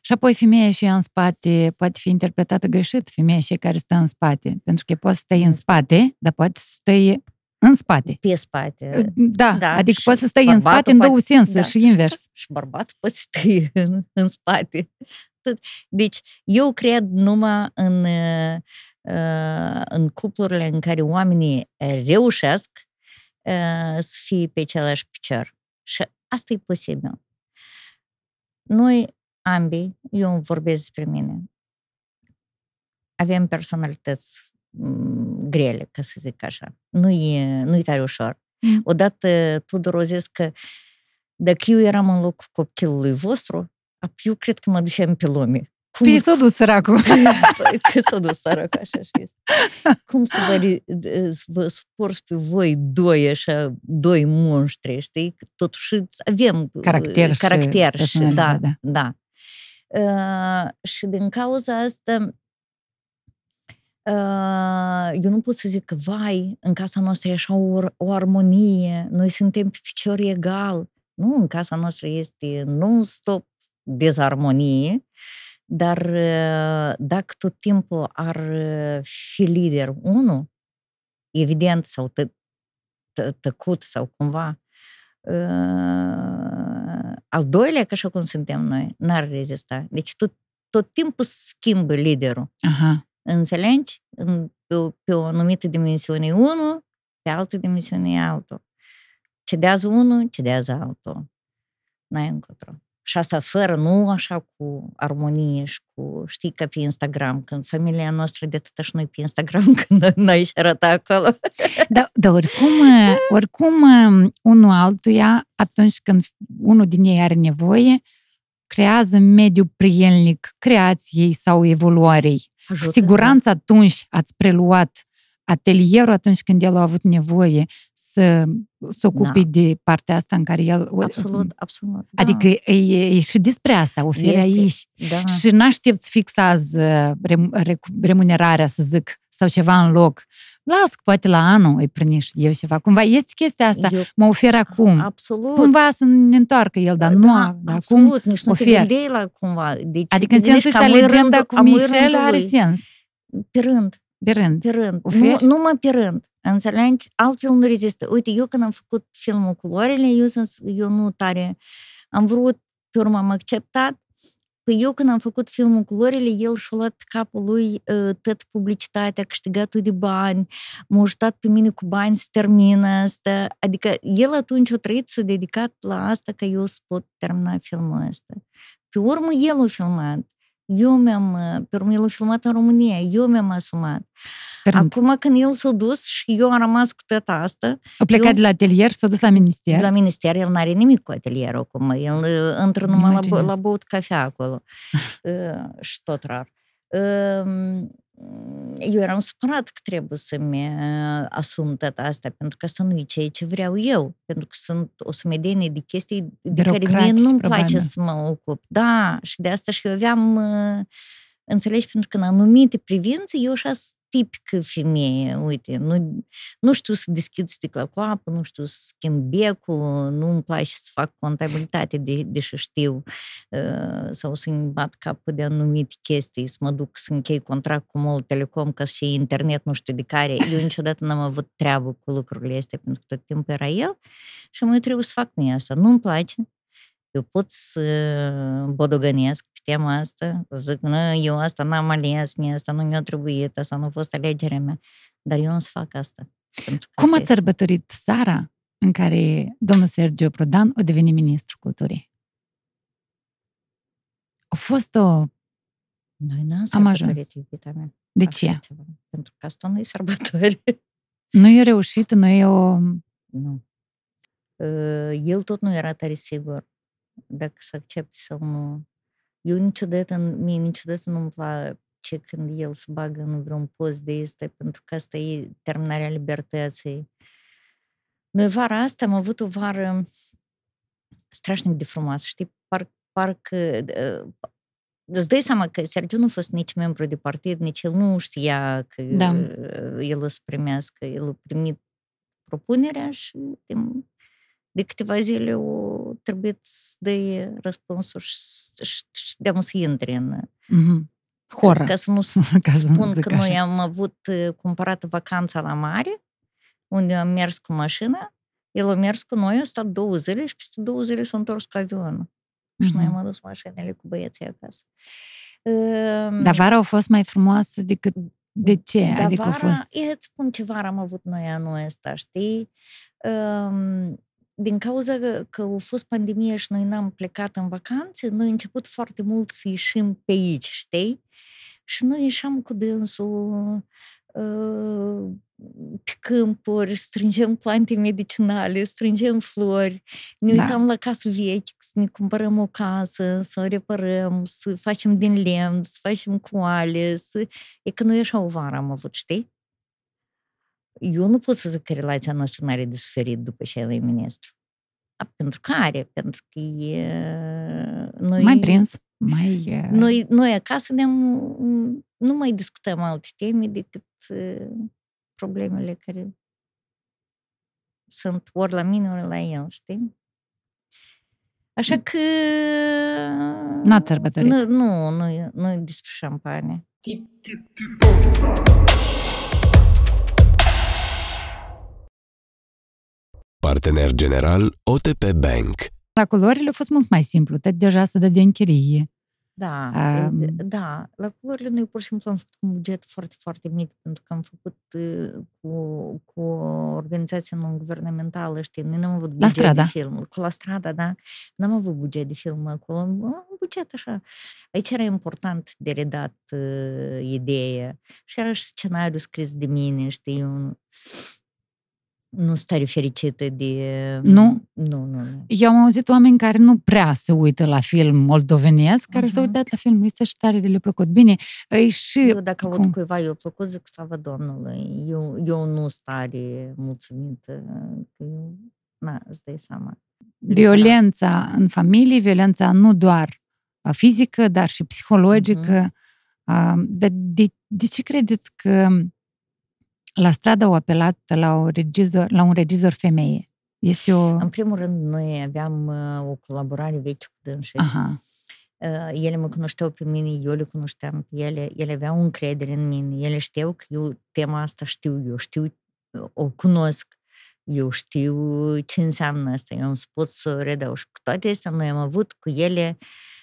Și apoi femeia și în spate poate fi interpretată greșit, femeia și care stă în spate. Pentru că poți să stai în spate, dar poți să stai în spate. Pe spate. Da, Da, adică și poți să stai în bărbatul spate în două poate- sensuri da. și invers. <laughs> și bărbatul poate să stai în, în spate. Tot. Deci, eu cred numai în, uh, în cuplurile în care oamenii reușesc uh, să fie pe același picior. Și asta e posibil. Noi, ambii, eu vorbesc despre mine, avem personalități mm, grele, ca să zic așa. Nu e, nu e tare ușor. Mm. Odată Tudor a zis că dacă eu eram în locul copilului vostru, ap- eu cred că mă duceam pe lume. Cum <laughs> Păi s-a dus săracul. că s-a dus sărac, așa și este. Cum să vă, ri- d- să vă suport pe voi doi, așa, doi monștri, știi? Totuși avem uh, Caracter și caracter și, da, personalitate, da. Uh, și din cauza asta uh, eu nu pot să zic că, vai, în casa noastră e așa o, o armonie, noi suntem pe picior egal. Nu, în casa noastră este non-stop dezarmonie, dar uh, dacă tot timpul ar uh, fi lider unul, evident, sau tă, tă, tăcut sau cumva, uh, al doilea, ca așa cum suntem noi, n-ar rezista. Deci tot, tot timpul schimbă liderul. Aha. Înțelegi? În, pe, o, pe o anumită dimensiune e unul, pe altă dimensiune e altul. Cedează unul, cedează altul. N-ai încotro. Și asta fără, nu așa cu armonie și cu, știi, ca pe Instagram, când familia noastră de atâta și noi pe Instagram, <laughs> când noi și arăta acolo. Dar da, oricum, <laughs> oricum, unul altuia, atunci când unul din ei are nevoie, creează mediu prielnic creației sau evoluării. Ajută, Cu siguranță atunci ați preluat atelierul atunci când el a avut nevoie să se ocupe da. de partea asta în care el... Absolut, absolut. Da. Adică e, e și despre asta, oferi aici. Da. Și n-aștepți fixează remunerarea, să zic, sau ceva în loc. Las, poate la anul îi priniști eu ceva. Cumva este chestia asta, eu, mă ofer acum. Absolut. Cumva să ne întoarcă el, dar da, nu, absolut, acum nici nu ofer. te la cumva. Deci, adică în sensul ăsta legenda cu Michel are sens. Pe rând. Pe rând. Pe rând. Nu, numai pe rând. Înțelegi? Altfel nu rezistă. Uite, eu când am făcut filmul Culorile, eu, sunt, eu nu tare... Am vrut, pe urmă am acceptat. Păi eu când am făcut filmul Culorile, el și-a luat pe capul lui uh, tot publicitatea, a câștigat de bani, m-a ajutat pe mine cu bani să termină asta. Adică el atunci a trăit, s-a dedicat la asta ca eu să pot termina filmul ăsta. Pe urmă, el a filmat. Eu mi-am, pe urmă, el a filmat în România, eu mi-am asumat. Când? Acum când el s-a dus și eu am rămas cu tata asta... A plecat eu, de la atelier, s-a dus la minister? La minister, el n-are nimic cu atelierul acum, el intră numai la, la băut cafea acolo. și tot rar. Eu eram supărat că trebuie să-mi asum tot asta, pentru că asta nu e ceea ce vreau eu, pentru că sunt o sumedenie de chestii de care mie nu-mi place să mă ocup. Da, și de asta și eu aveam, înțelegi, pentru că în anumite privințe eu așa tipică femeie, uite, nu, nu știu să deschid sticla cu apă, nu știu să schimb becul, nu îmi place să fac contabilitate, de, deși știu, uh, sau să-mi bat capul de anumite chestii, să mă duc să închei contract cu mult telecom, ca și internet, nu știu de care. Eu niciodată n-am avut treabă cu lucrurile astea, pentru că tot timpul era el și mă trebuie să fac mie asta. Nu-mi place. Eu pot să bodogănesc tema asta, zic, nu, eu asta n-am ales, mie asta nu mi-a trebuit, asta nu a fost alegerea mea, dar eu am să fac asta. Cum ați sărbătorit Sara în care domnul Sergio Prodan a devenit ministru culturii? A fost o... Noi n-am sărbătorit, iubita mea. De ce? Ceva. Pentru că asta nu e sărbători. Nu e reușit, nu e o... Nu. El tot nu era tare sigur dacă să accepte sau nu. Eu niciodată, mie niciodată nu-mi place când el se bagă în vreun post de este, pentru că asta e terminarea libertății. Noi vara asta am avut o vară strașnic de frumoasă, știi? Par, parcă îți dai seama că Sergiu nu a fost nici membru de partid, nici el nu știa că da. el o să primească. El a primit propunerea și de câteva zile o trebuie să dai răspunsul și, și, și de să intre în... Mm-hmm. Horă. Ca să nu Ca să spun că așa. noi am avut cumpărat vacanța la mare, unde am mers cu mașina, el a mers cu noi, a stat două zile și peste două zile s-a întors cu avionul. Mm-hmm. Și noi am adus mașinile cu băieții acasă. Dar vara a fost mai frumoasă decât de ce? Dar adică vara, a fost... E, îți spun ce vară am avut noi anul ăsta, știi? Um, din cauza că, că a fost pandemie și noi n-am plecat în vacanțe, noi am început foarte mult să ieșim pe aici, știi? Și noi ieșeam cu dânsul uh, pe câmpuri, strângem plante medicinale, strângem flori, ne da. uitam la casă vechi, să ne cumpărăm o casă, să o reparăm, să facem din lemn, să facem coale, să... E că noi așa o vară am avut, știi? Eu nu pot să zic că relația noastră nu are de suferit după ce el e ministru. Pentru care? Pentru că e... Noi, mai prins, mai... Noi, noi acasă ne nu mai discutăm alte teme decât problemele care sunt ori la mine, ori la el, știi? Așa că... N-ați sărbătorit. Nu, nu, nu, nu despre șampanie. Partener general OTP Bank. La culorile a fost mult mai simplu, tot deja să dă de închirie. Da, Um, um, da, la culorile noi pur și simplu am făcut un buget foarte, foarte mic, pentru că am făcut uh, cu, cu o organizație non-guvernamentală, știi, noi n-am avut buget Strada. de film. Cu la strada, da, n-am avut buget de film acolo, un buget așa. Aici era important de redat uh, ideea și era și scenariu scris de mine, știi, eu nu stare fericită de... Nu? Nu, nu, nu. Eu am auzit oameni care nu prea se uită la film moldovenesc, care Mhm. s-au uitat la film, uite și tare de le plăcut. Bine, e și... Eu dacă aud cum? cuiva i-a plăcut, zic slavă Domnului. Eu, eu nu stare mulțumită. Că eu, na, îți dai seama. violența în familie, violența nu doar uh, fizică, dar și psihologică. Uh, De, de, de ce credeți că la stradă au apelat la, o regizor, la un regizor femeie? Este o... În primul rând, noi aveam uh, o colaborare veche cu dânsii. Aha. Uh, ele mă cunoșteau pe mine, eu le cunoșteam pe ele, ele aveau încredere în mine, ele știau că eu tema asta știu, eu știu, o cunosc, eu știu ce înseamnă asta, eu am pot să redauș și cu toate astea noi am avut cu ele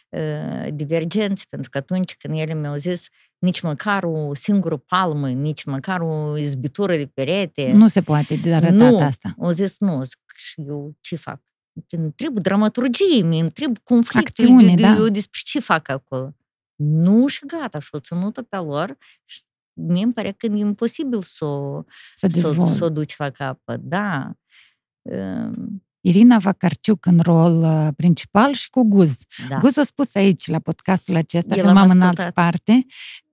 uh, divergențe, pentru că atunci când ele mi-au zis nici măcar o singură palmă, nici măcar o izbitură de perete, Nu se poate de arătat nu, asta. au zis nu, zic, și eu ce fac? Îmi trebuie dramaturgie, mi îmi trebuie conflict. Acțiune, de, de, da. Eu despre ce fac acolo? Nu și gata, și-o ținut-o pe lor și mie îmi pare că e imposibil să o, Să să, o- dezvolți. să o duci la capăt. Da. Um, Irina Vacarciuc în rol uh, principal și cu Guz. Da. Guz a spus aici, la podcastul acesta, El filmam am în altă ascultat. parte,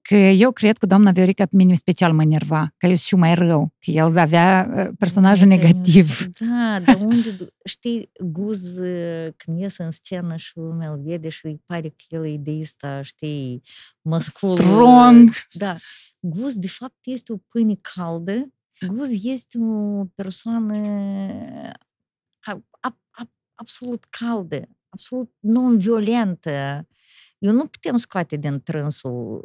că eu cred că doamna Viorica pe mine special mă enerva, că eu și mai rău, că el avea uh, personajul Da, da, negativ. Da, dar unde, du- știi, Guz, uh, când iese în scenă și lumea îl vede și îi pare că el e de ăsta, știi, mascul. Strong. Da. Guz, de fapt, este o pâine caldă. Guz este o persoană a- a- a- absolut caldă, absolut non-violentă. Eu nu putem scoate din trânsul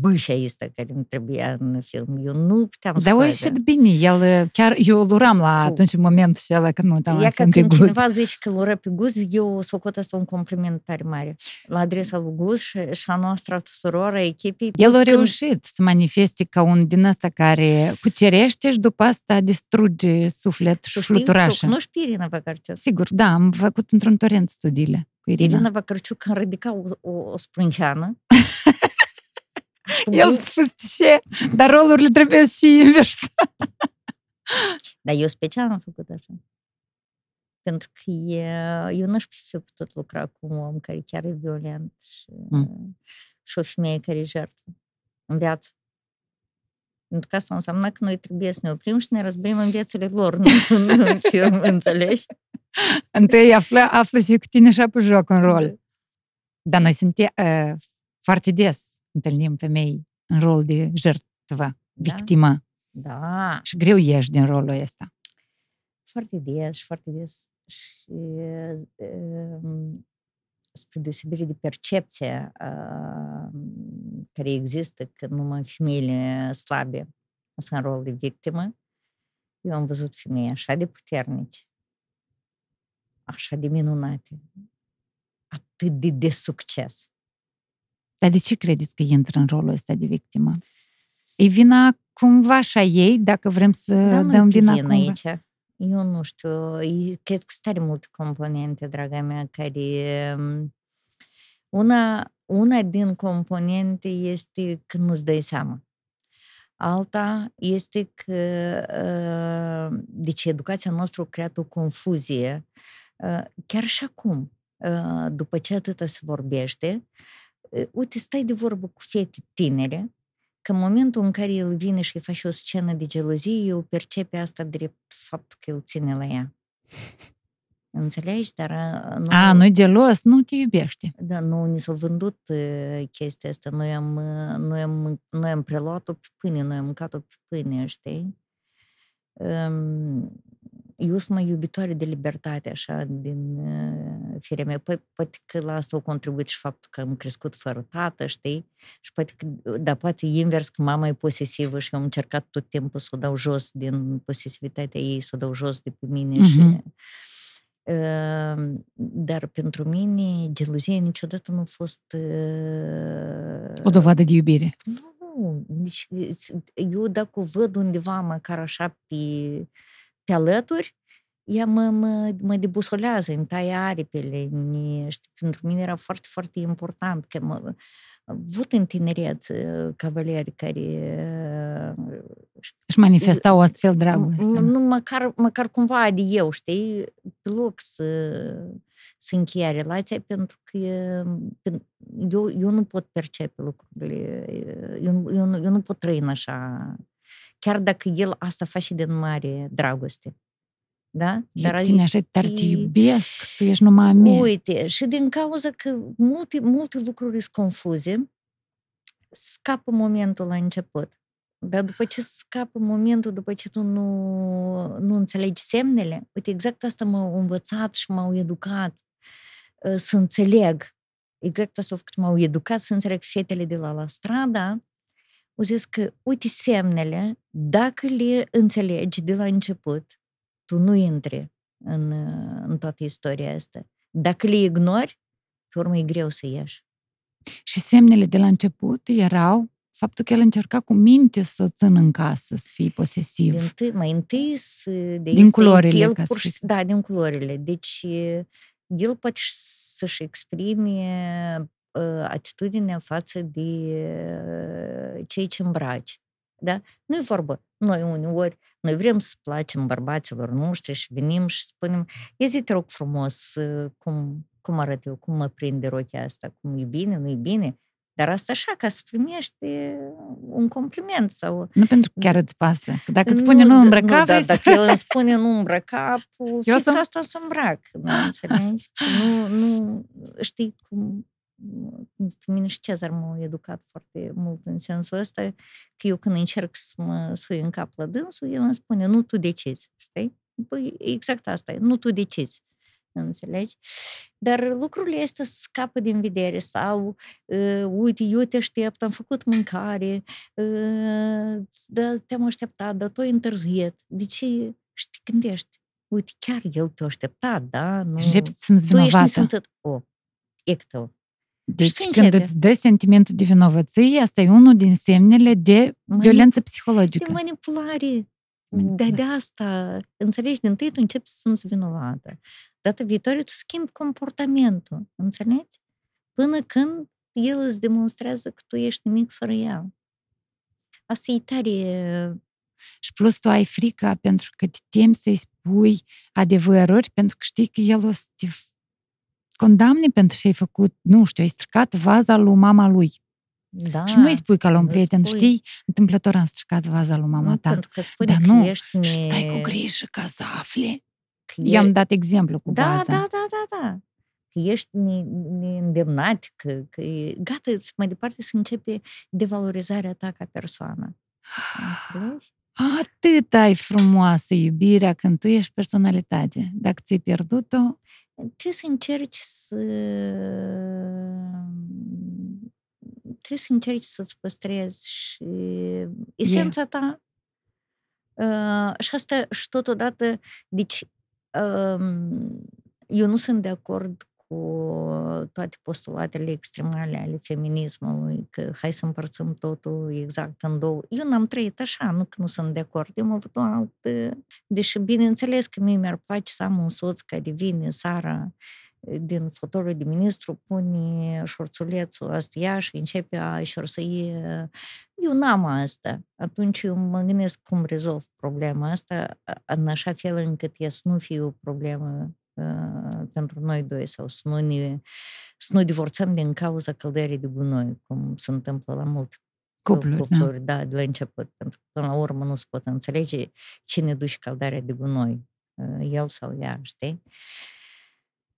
bâșa asta care îmi trebuia în film. Eu nu puteam Dar scoate. o ieșit bine, el uh, chiar, eu îl uram la Cu- atunci în momentul acela când mă uitam la Ea că film pe când Guz. cineva zice că îl ură pe Guz, eu o socot asta un compliment tare mare. La adresa lui Guz și, și a noastră a tuturor, a echipei. El Guz a când- reușit să manifeste ca un din ăsta care cucerește și după asta distruge suflet și Tu știi, tu fluturașă. cunoști pe Irina Vacarciuc? Sigur, da, am făcut într-un torent studiile cu Irina. Irina Vacarciuc când ridica o, o, o sprânceană. El ce, dar rolurile trebuie și invers. Dar eu special am făcut așa. Pentru că e- eu n-aș fi putut lucra cu un om care chiar e violent și, Mm. și o femeie care e jertfă în viață. Pentru că asta înseamnă că noi trebuie să ne oprim și ne răzbim în viețile lor, nu în, în film, înțelegi? Întâi află, află și cu tine și apă joc în rol. Dar noi suntem uh, foarte des întâlnim femei în rol de jertvă, victimă. Da, Și greu ieși din rolul ăsta. foarte des și foarte des și um, spre deosebire de percepția uh, care există că numai femeile slabe sunt în rol de victimă, eu am văzut femei așa de puternici, așa de minunate, atât de de succes. Dar de ce credeți că intră în rolul ăsta de victimă? E vina cumva și a ei, dacă vrem să Dar nu dăm e vina vina cumva? aici. Eu nu știu, e- cred că sunt tare multe componente, draga mea, care... um, Una, una din componente este că nu-ți dai seama. Alta este că, uh, deci educația noastră a creat o confuzie, uh, chiar și acum, uh, după ce atâta se vorbește, uh, uite, stai de vorbă cu fete tinere, că în momentul în care el vine și îi face o scenă de gelozie, eu percepe asta drept faptul că el ține la ea. Înțelegi? Dar uh, nu, A, nu-i gelos, nu te iubește. da, nu ni s-a vândut uh, chestia asta. Noi am, uh, noi am, noi am preluat-o pe pâine, noi am mâncat-o pe pâine, știi? Um, eu sunt mai iubitoare de libertate, așa, din uh, firea mea. Poate, poate că la asta a contribuit și faptul că am crescut fără tată, știi? Și poate că, dar poate invers, că mama e posesivă și eu am încercat tot timpul să o dau jos din posesivitatea ei, să o dau jos de pe mine Mhm. și... Uh, dar pentru mine, geluzia niciodată nu a fost... Uh, O dovadă de iubire. Nu, deci eu dacă o văd undeva măcar așa pe, pe alături, ea mă, mă, mă debusolează, îmi taie aripile. Ne, știi, pentru mine era foarte, foarte important că mă, avut în tinerețe cavaleri care Își manifestau astfel dragoste. nu, măcar, măcar cumva de eu, știi, pe loc să, să încheia relația pentru că eu, eu nu pot percepe lucrurile, eu, eu, nu, eu nu pot trăi în așa, chiar dacă el asta face din mare dragoste. Da? Dar tine așa tare te iubesc, tu ești numai a mea. Uite, și din cauza că multe, multe lucruri sunt confuze, scapă momentul la început. Dar după ce scapă momentul, după ce tu nu, nu înțelegi semnele, uite, exact asta m-au învățat și m-au educat uh, să înțeleg. Exact asta că m-au educat să înțeleg fetele de la la strada, au zis că, uite, semnele, dacă le înțelegi de la început, tu nu intri în, în toată istoria asta. Dacă le ignori, pe urmă e greu să ieși. Și semnele de la început erau faptul că el încerca cu minte să o țină în casă, să fie posesiv. Din t- mai întâi de din culorile. El pur și, da, din culorile. Deci el poate să-și exprime uh, atitudinea față de uh, cei ce îmbraci. Da? Nu e vorbă. Noi uneori, noi vrem să placem bărbaților noștri și venim și spunem, ia zi, te rog frumos, cum, cum arăt eu, cum mă prinde rochia asta, cum e bine, nu e bine. Dar asta așa, ca să primești un compliment sau... Nu pentru că chiar îți pasă. Că dacă îți spune nu, nu îmbrăca, nu, dar dacă el îmi spune nu îmbrăca, fix să... asta să îmbrac. Nu înțelegi? Nu, nu, știi cum pe mine și Cezar m-a educat foarte mult în sensul ăsta, că eu când încerc să mă sui în cap la dânsul, el îmi spune, nu tu decizi, știi? Păi exact asta e, nu tu decizi. Înțelegi? Dar lucrurile astea scapă din vedere sau, uh, uite, eu te aștept, am făcut mâncare, uh, da, te-am așteptat, dar tu ai întârziet. De ce? Și te gândești, uite, chiar el te-a așteptat, da? Nu... Și începi să simți vinovată. Tu ești nesimțit. O, e tău. Deci când îți dă sentimentul de vinovăție, asta e unul din semnele de Manip- violență psihologică. De manipulare. De, de asta, înțelegi, din tâi tu începi să simți vinovată. Data viitoare tu schimbi comportamentul, înțelegi? Până când el îți demonstrează că tu ești nimic fără el. Asta e tare... Și plus tu ai frică pentru că te temi să-i spui adevăruri pentru că știi că el o să te condamne pentru ce ai făcut, nu știu, ai stricat vaza lui mama lui. Da, și nu îi spui ca la un prieten, spui. știi, întâmplător am stricat vaza lui mama nu, ta. Pentru că spune Dar că nu, ești ne... și stai cu grijă ca să afli. Că I-am e... dat exemplu cu da, baza. Da, da, da, da. Că ești neîndemnat, că, că e, gata, mai departe să începe devalorizarea ta ca persoană. Înțelegi? Atât ai frumoasă iubirea când tu ești personalitate. Dacă ți-ai pierdut-o, trebuie să încerci să trebuie să încerci să-ți păstrezi și esența ta uh, și asta și totodată deci uh, eu nu sunt de acord cu toate postulatele extremale ale feminismului, că hai să împărțim totul exact în două. Eu n-am trăit așa, nu că nu sunt de acord. Eu am avut o altă... Deși, bineînțeles că mie mi-ar place să am un soț care vine seara din fotolul de ministru, pune șorțulețul ăsta și începe a șorsăie. Eu n-am asta. Atunci eu mă gândesc cum rezolv problema asta în așa fel încât ea să nu fie o problemă pentru noi doi sau să nu, ne, să nu divorțăm din cauza căldării de gunoi, cum se întâmplă la multe cupluri, cupluri da. da, de la început. Pentru că până la urmă nu se pot înțelege cine duce căldarea de gunoi, el sau ea, știi?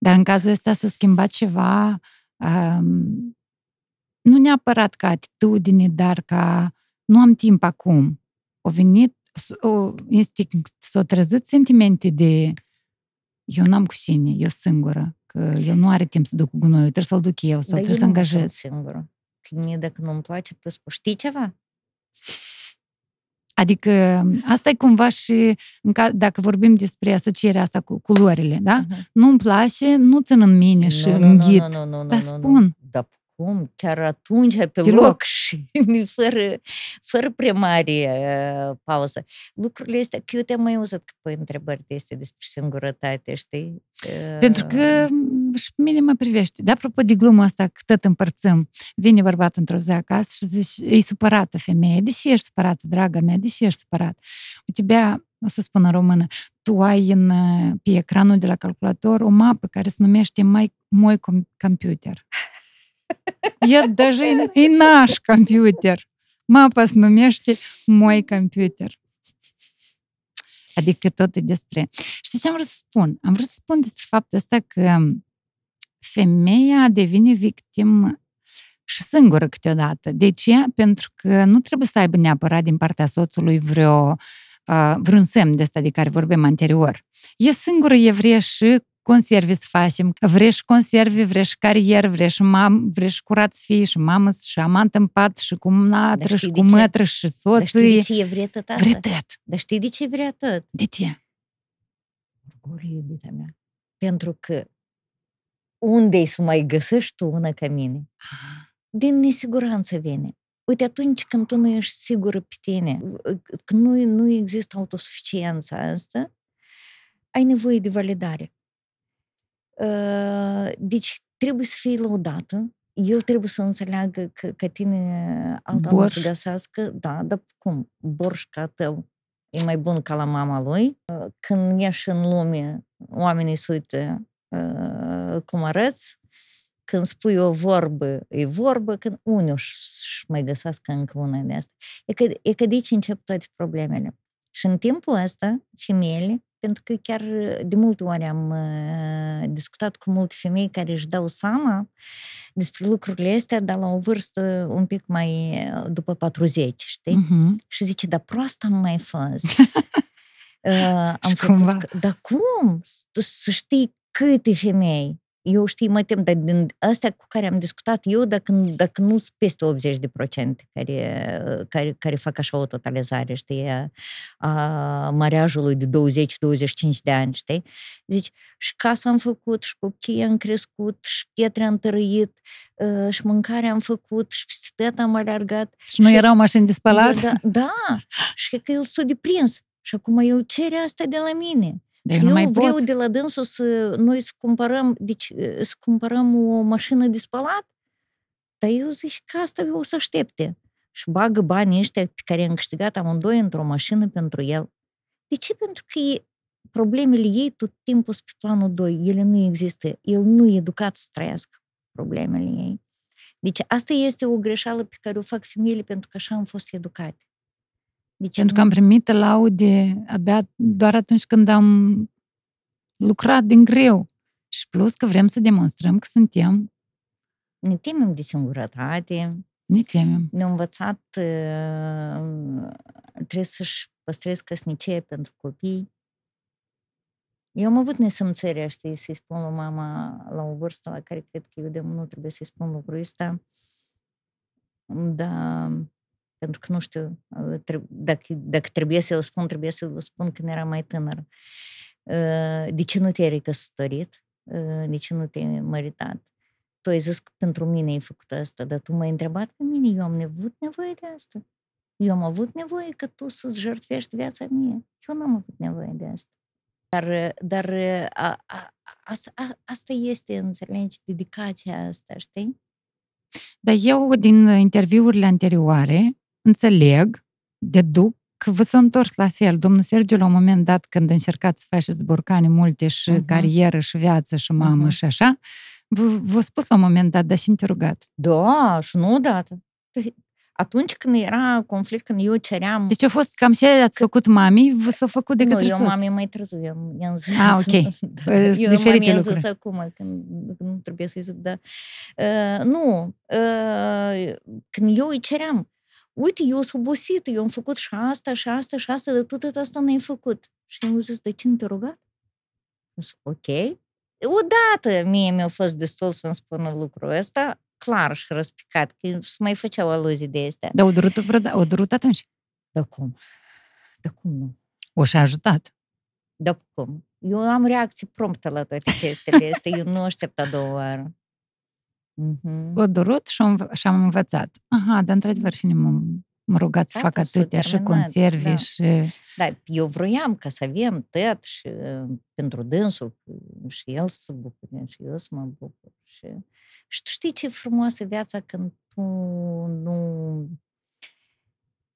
Dar în cazul ăsta s-a schimbat ceva, um, nu neapărat ca atitudine, dar ca nu am timp acum. O venit, o instinct, s-au trezit sentimente de eu n-am cu cine, eu singură, că el nu are timp să duc gunoiul, trebuie să-l duc eu sau Dar trebuie să angajez. singură. Că mie dacă nu-mi place, pe spus, știi ceva? Adică asta e cumva și, în ca, dacă vorbim despre asocierea asta cu culorile, da? Mhm. Nu-mi place, nu țin în mine și Nu, nu, înghit. Nu, nu, nu, nu, dar nu, nu. spun. Dar cum? Chiar atunci, pe Pe loc, loc. <laughs> și fără, fără prea mare uh, pauză. Lucrurile astea, că eu te-am mai auzit că pe întrebări de este despre singurătate, știi? Uh, Pentru că m, și pe mine mă privește. De apropo de gluma asta, că tot împărțăm, vine bărbat într-o zi acasă și zice, e supărată femeie, deși ești supărată, draga mea, deși ești supărat. Uite, bea, o să spun în română, tu ai în, uh, pe ecranul de la calculator o mapă care se numește mai Moi com- Computer. E даже e, e naș computer. Mapa se numește Moi Computer. Adică tot e despre... Știi ce am vrut să spun? Am vrut să spun despre faptul ăsta că femeia devine victimă și singură câteodată. De ce? Pentru că nu trebuie să aibă neapărat din partea soțului vreo, uh, vreun semn de ăsta de care vorbim anterior. E singură, e vrea și conserve să facem, vrei și conserve, vrei și carieră, vrei și, mam, vrei și curat să fii, și mamă, și amant în pat, și cu natră, Dar și știi cu de ce? mătră, și Dar știi de soție. ce e vrea tot asta? Vrei tot. Dar știi de ce vrea tot? De ce? Orgoliu, iubita mea. Pentru că unde să mai găsești tu una ca mine? Din nesiguranță vine. Uite, atunci când tu nu ești sigură pe tine, când nu, nu există autosuficiența asta, ai nevoie de validare. Uh, Deci trebuie să fii laudată, el trebuie să înțeleagă că, că tine alta nu o Borș. să găsească. Da, dar cum? Borș ca tău e mai bun ca la mama lui. Uh, Când ieși în lume, oamenii se uită uh, cum arăți. Când spui o vorbă, e vorbă. Când unii își mai găsească încă una de asta. E că, e că de aici încep toate problemele. Și în timpul ăsta, femeile, pentru că chiar de multe ori am uh, discutat cu multe femei care își dau seama despre lucrurile astea, dar la o vârstă un pic mai uh, după 40, știi? Mhm. Și zice, dar prost am mai fost. <laughs> uh, am Și făcut, cumva. că- Dar cum? S- Să știi câte femei. Eu știi, mă tem, dar din astea cu care am discutat eu, dacă, dacă nu sunt peste 80 de procente care, care, care fac așa o totalizare, știi, a, a mariajului de 20-25 de ani, știi? Zici, și casa am făcut, și copiii am crescut, și pietre am tărâit, uh, și mâncare am făcut, și peste tot am alergat. Și nu erau mașini de spălat? Da, da, și că el s-a deprins. Și acum el cere asta de la mine. Dar Și eu nu eu mai vreau pot. de la dânsul să noi să cumpărăm, deci să cumpărăm o mașină de spălat, dar eu zic că asta o să aștepte. Și bagă banii ăștia pe care am câștigat amândoi într-o mașină pentru el. De ce? Pentru că e, problemele ei tot timpul sunt pe planul 2. Ele nu există. El nu e educat să trăiască problemele ei. Deci asta este o greșeală pe care o fac femeile pentru că așa am fost educate. Deci Pentru că nu- am primit laude abia doar atunci când am lucrat din greu. Și plus că vrem să demonstrăm că suntem, ne temem de singurătate, ne temem. ne-au învățat uh, trebuie să-și păstrezi căsnicie pentru copii. Eu am avut nesămțăria, știi, să-i spun la mama la o vârstă la care cred că eu de nu trebuie să-i spun lucrul ăsta. Dar pentru că nu știu, uh, treb- dacă, dacă trebuie să-l spun, trebuie să-l spun când era mai tânăr. Uh, De ce nu te-ai recăsătorit? Uh, De ce nu te-ai măritat? tu ai zis că pentru mine ai făcut asta, dar tu m-ai întrebat pe mine, eu am avut nevoie de asta. Eu am avut nevoie că tu să-ți jertfești viața mie. Eu nu am avut nevoie de asta. Dar, dar a, a, a, a, asta este, înțelegi, dedicația asta, știi? Dar eu, din interviurile anterioare, înțeleg, deduc că vă s-a întors la fel. Domnul Sergiu, la un moment dat, când încercați să faceți borcane multe și Mhm. carieră și viață și mamă Mhm. și așa, v- v-a spus la un moment dat, dar și ne rugat. Da, și nu odată. Atunci când era conflict, când eu ceream... Deci a fost cam ce ați făcut mami, vă s-a făcut de nu, către eu soț. mami mai târziu, i-am, i-am zis. Ah, ok. <laughs> da, Sunt eu diferite mami i-am zis lucruri. acum, când, când nu trebuie să-i zic, da. Uh, nu, uh, când eu îi ceream, uite, eu sunt obosită, eu am făcut și asta, și asta, și asta, dar tu tot asta n-ai făcut. Și eu am zis, de ce nu te rugat? Am zis, ok. Odată mie mi-a fost destul să-mi spună lucrul ăsta, clar și răspicat, că se mai făceau aluzii de astea. Dar o durut, vreo, o durut atunci. Dar cum? Dar cum nu? O și-a ajutat. Dar cum? Eu am reacții promptă la toate chestiile astea. Eu nu aștept a doua oară. Mhm. O durut și, am- și am învățat. Aha, dar într-adevăr și mă, mă rugat să Da, fac că s-o atâtea și terminat, conserve da. și... Da, eu vroiam ca să avem tăt și uh, pentru dânsul și el să se bucure și eu să mă bucur. Și, și tu știi ce e frumoasă viața când tu nu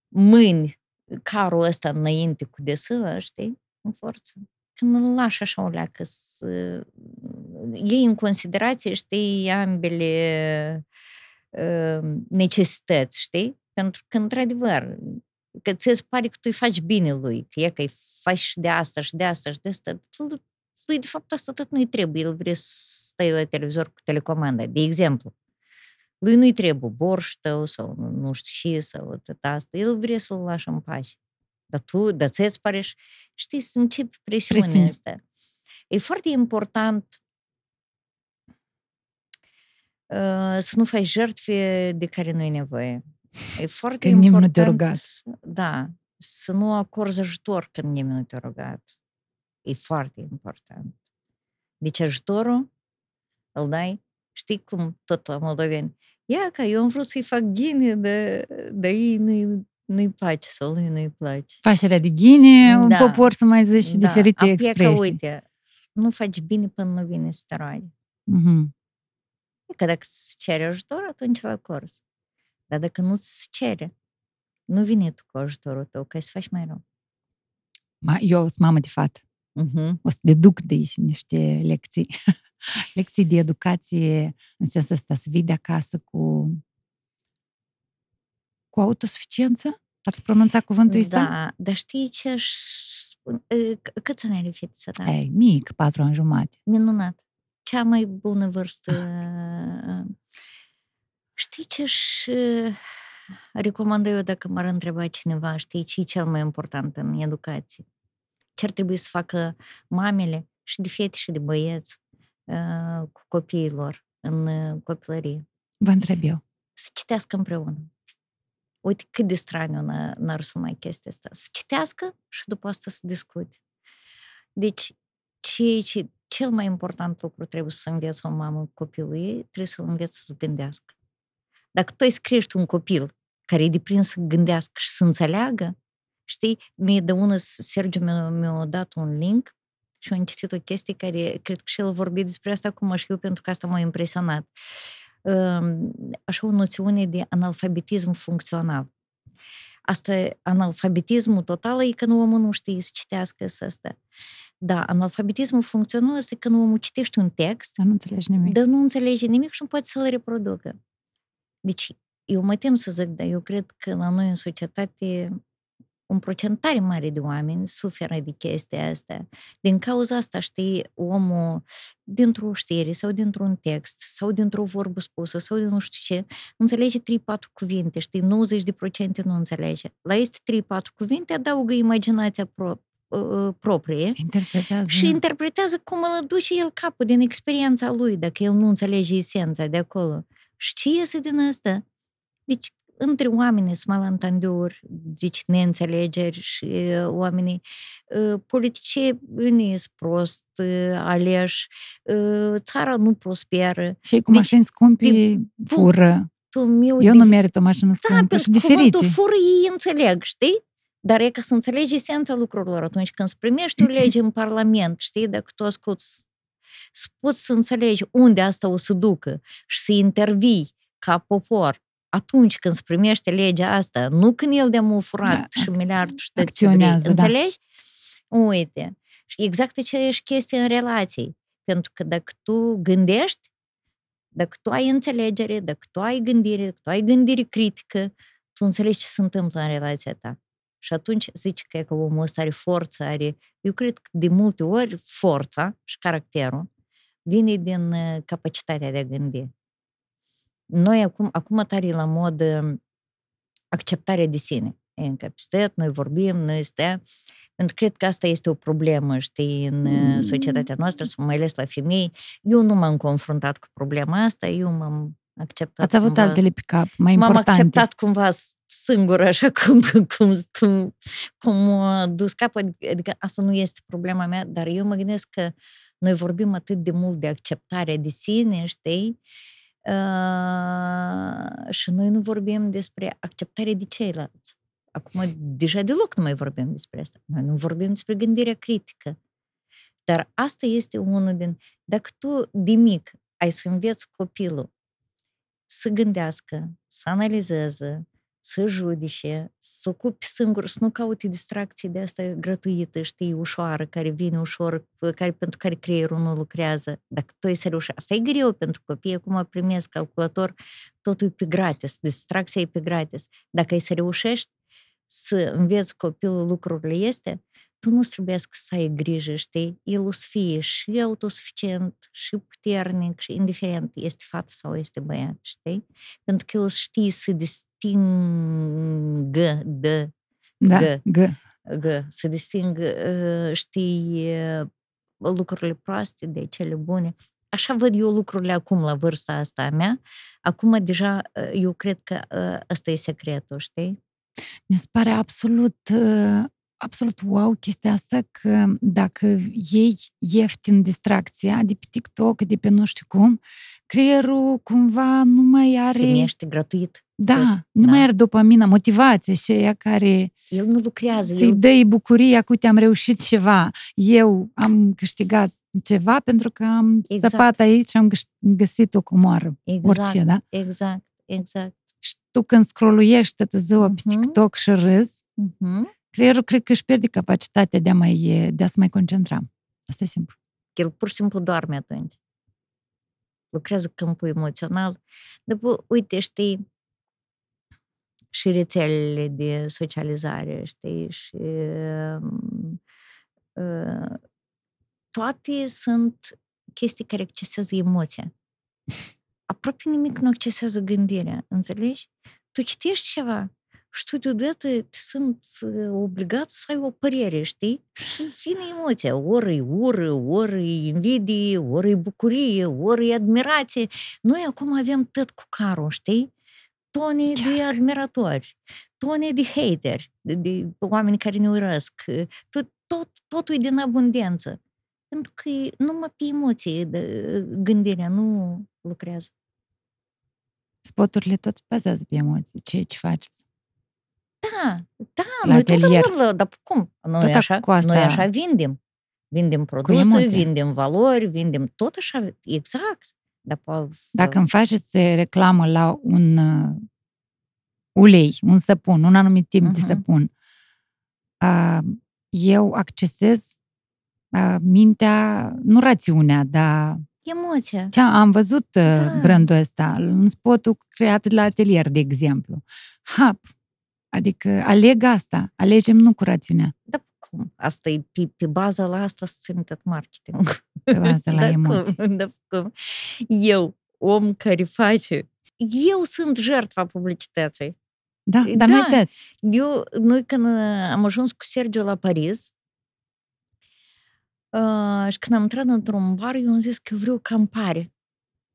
mâini carul ăsta înainte cu desâlă, știi, în forță. Când îl lași așa o leacă să iei în considerație, știi, ambele uh, necesități, știi? Pentru că, într-adevăr, că ți pare că tu îi faci bine lui, că e că îi faci și de asta și de asta și de asta. Tu- Lui, de fapt, asta tot nu-i trebuie. El vrea să stai la televizor cu telecomanda, de exemplu. Lui nu-i trebuie borș tău sau nu, nu știu ce sau tot asta. El vrea să-l lași în pace. Dar tu, dar ți-ți pare și, știi, să începi presiunea Presiune. asta. E foarte important uh, să nu faci jertfe de care nu e nevoie. E foarte Când nimeni nu important. te-a rugat. Da, să nu acorzi ajutor când nimeni nu te-a rugat. E foarte important. Deci ajutorul îl dai, știi cum tot la moldoveni. Ia că eu am vrut să-i fac ghine, dar, dar ei nu-i, nu-i place sau lui nu-i place. Facerea de ghine, un Da. popor să mai zici și diferite apoi e Că, expresii. uite, nu faci bine până nu vine să te roage. Mhm. Că dacă îți cere ajutor, atunci îl acorzi. Dar dacă nu ți cere, nu vine tu cu ajutorul tău, ca să faci mai rău. Ma- Eu sunt mamă de fată. Uh-huh. O să deduc de aici niște lecții. lecții de educație în sensul ăsta, să vii de acasă cu cu autosuficiență? Ați pronunțat cuvântul ăsta? Da, dar știi ce aș spune? E, c- Câți ani are fetița ta? Ei, mic, patru ani jumate. Minunat. Cea mai bună vârstă. Știi ce aș uh, recomandă eu dacă m-ar întreba cineva, știi, ce e cel mai important în educație? Ce ar trebui să facă mamele și de fete și de băieți uh, cu copiii lor în uh, copilărie? Vă întreb eu. Să citească împreună. Uite cât de straniu n- n-ar suna chestia asta. Să citească și după asta să discute. Deci, ce, ce, cel mai important lucru trebuie să înveți o mamă cu copilul ei, trebuie să-l înveți să gândească. Dacă tu îi scriești un copil care e deprins să gândească și să înțeleagă, știi, mie de ună Sergiu mi-a, mi-a dat un link și am citit o chestie care, cred că și el vorbit despre asta cum și eu, pentru că asta m-a impresionat. Um, Așa o noțiune de analfabetism funcțional. Asta, analfabetismul total e când omul nu știe să citească să asta. Da, analfabetismul funcțional este când omul citește un text, Dar nu înțelegi nimic. dar nu înțelege nimic și nu poate să-l reproducă. Deci, eu mă tem să zic, dar eu cred că la noi în societate un procent tare mare de oameni suferă de chestia asta. Din cauza asta, știi, omul dintr-o știre sau dintr-un text sau dintr-o vorbă spusă sau din nu știu ce, înțelege 3-4 cuvinte, știi, 90% nu înțelege. La este 3-4 cuvinte, adaugă imaginația pro, uh, proprie Interpretează. și interpretează cum îl duce el capul din experiența lui, dacă el nu înțelege esența de acolo. Și ce iese din asta? Deci, între oameni sunt malentendiuri, deci neînțelegeri și uh, oamenii uh, politicieni sunt prost uh, aleși, uh, țara nu prosperă. Și cu Deci, mașini scumpi fură. Tu, meu, Eu de- nu merit o mașină Da, scumpă pentru și că diferite. cuvântul fură ei înțeleg, știi? Dar e ca să înțelegi esența lucrurilor atunci când îți primești o lege în Parlament, știi, dacă tu asculți, să poți să înțelegi unde asta o să ducă și să intervii ca popor atunci când îți primește legea asta, nu când el de-a mu furat Da, și miliardul și tot ce acționează, vrei. da. Înțelegi? Uite. Și exact aceeași chestie în relații. Pentru că dacă tu gândești, dacă tu ai înțelegere, dacă tu ai gândire, dacă tu ai gândire critică, tu înțelegi ce se întâmplă în relația ta. Și atunci zici că, e că omul ăsta are forță, are... Eu cred că de multe ori forța și caracterul vine din uh, capacitatea de a gândi. Noi acum, acum tare e la mod uh, acceptarea de sine. E în capacitate, noi vorbim, noi stea. Pentru că cred că asta este o problemă, știi, în uh, societatea noastră, sau mai ales la femei. Eu nu m-am confruntat cu problema asta, eu m-am acceptat Ați avut cumva- altele pe cap, mai M-am importante. acceptat cumva s- singur, așa cum, cum, cum, cum a dus capul. Adică asta nu este problema mea, dar eu mă gândesc că noi vorbim atât de mult de acceptare de sine, știi? Uh, și noi nu vorbim despre acceptare de ceilalți. Acum, deja deloc nu mai vorbim despre asta. Noi nu vorbim despre gândirea critică. Dar asta este unul din... Dacă tu, de mic, ai să înveți copilul să gândească, să analizeze, să judice, să ocupi singur, să nu caute distracții de asta gratuită, știi, ușoară, care vine ușor, care, pentru care creierul nu lucrează. Dacă tu ai să reușești, asta e greu pentru copii, acum primesc calculator, totul e pe gratis, distracția e pe gratis. Dacă ai să reușești să înveți copilul lucrurile este, tu nu trebuie să ai grijă, știi? El o să fie și autosuficient, și puternic, și indiferent este fată sau este băiat, știi? Pentru că el știe să distingă de Da, G. G. G, să distingă, știi, lucrurile proaste de cele bune. Așa văd eu lucrurile acum la vârsta asta a mea. Acum deja eu cred că ăsta e secretul, știi? Mi se pare absolut, absolut wow chestia asta că dacă iei ieftin distracția de pe TikTok, de pe nu știu cum, creierul cumva nu mai are... Primește gratuit. Da, tot. nu Da. mai are dopamină, motivație și aia care El nu lucrează. să-i El, dă bucuria că uite am reușit ceva. Eu am câștigat ceva pentru că am Exact. săpat aici și am găs- găsit o comoară. exact, Orice, da? exact, exact. Și tu când scrolluiești toată ziua pe Mhm. TikTok și râzi, Uh-huh. Creierul cred că își pierde capacitatea de a, mai, de a se mai concentra. Asta e simplu. El pur și simplu doarme atunci. Lucrează câmpul emoțional. După, uite, știi, și rețelele de socializare, știi, și um, uh, toate sunt chestii care accesează emoția. Aproape nimic nu accesează gândirea, înțelegi? Tu citești ceva și tu deodată te simți uh, obligat să ai o părere, știi? Și vine emoția, ori e ură, ori e invidie, ori e bucurie, ori e admirație. Noi acum avem tot cu carul, știi? Tone de Chiar. admiratori, tone de hateri, de, de oameni care ne urăsc. Tot, tot, totul e din abundență. Pentru că e numai pe emoție de, gândirea nu lucrează. Spoturile tot bazează pe emoții. Ce ce faceți? Da, da, La noi tot atelier. avem, la- dar cum? Noi Tot așa, cu asta- noi așa vindem. Vindem produse, emoție. vindem valori, vindem tot așa, exact. Dar po- Dacă îmi faceți reclamă la un uh, ulei, un săpun, un anumit tip de Mhm. săpun, uh, eu accesez uh, mintea, nu rațiunea, dar emoția. ce am văzut uh, Da. brandul ăsta în spotul creat la atelier, de exemplu. Hap. Adică aleg asta, alegem nu cu rațiunea, Dar cum? Asta e pe, pe baza la asta se ține tot marketing. pe bază la <laughs> Da, emoții. <laughs> Cum? Da, cum? Eu, om care face, eu sunt jertfa publicității. Da, Da. dar nu uitați. Eu, noi când uh, am ajuns cu Sergio la Paris, uh, și când am intrat într-un bar, eu am zis că vreau campare.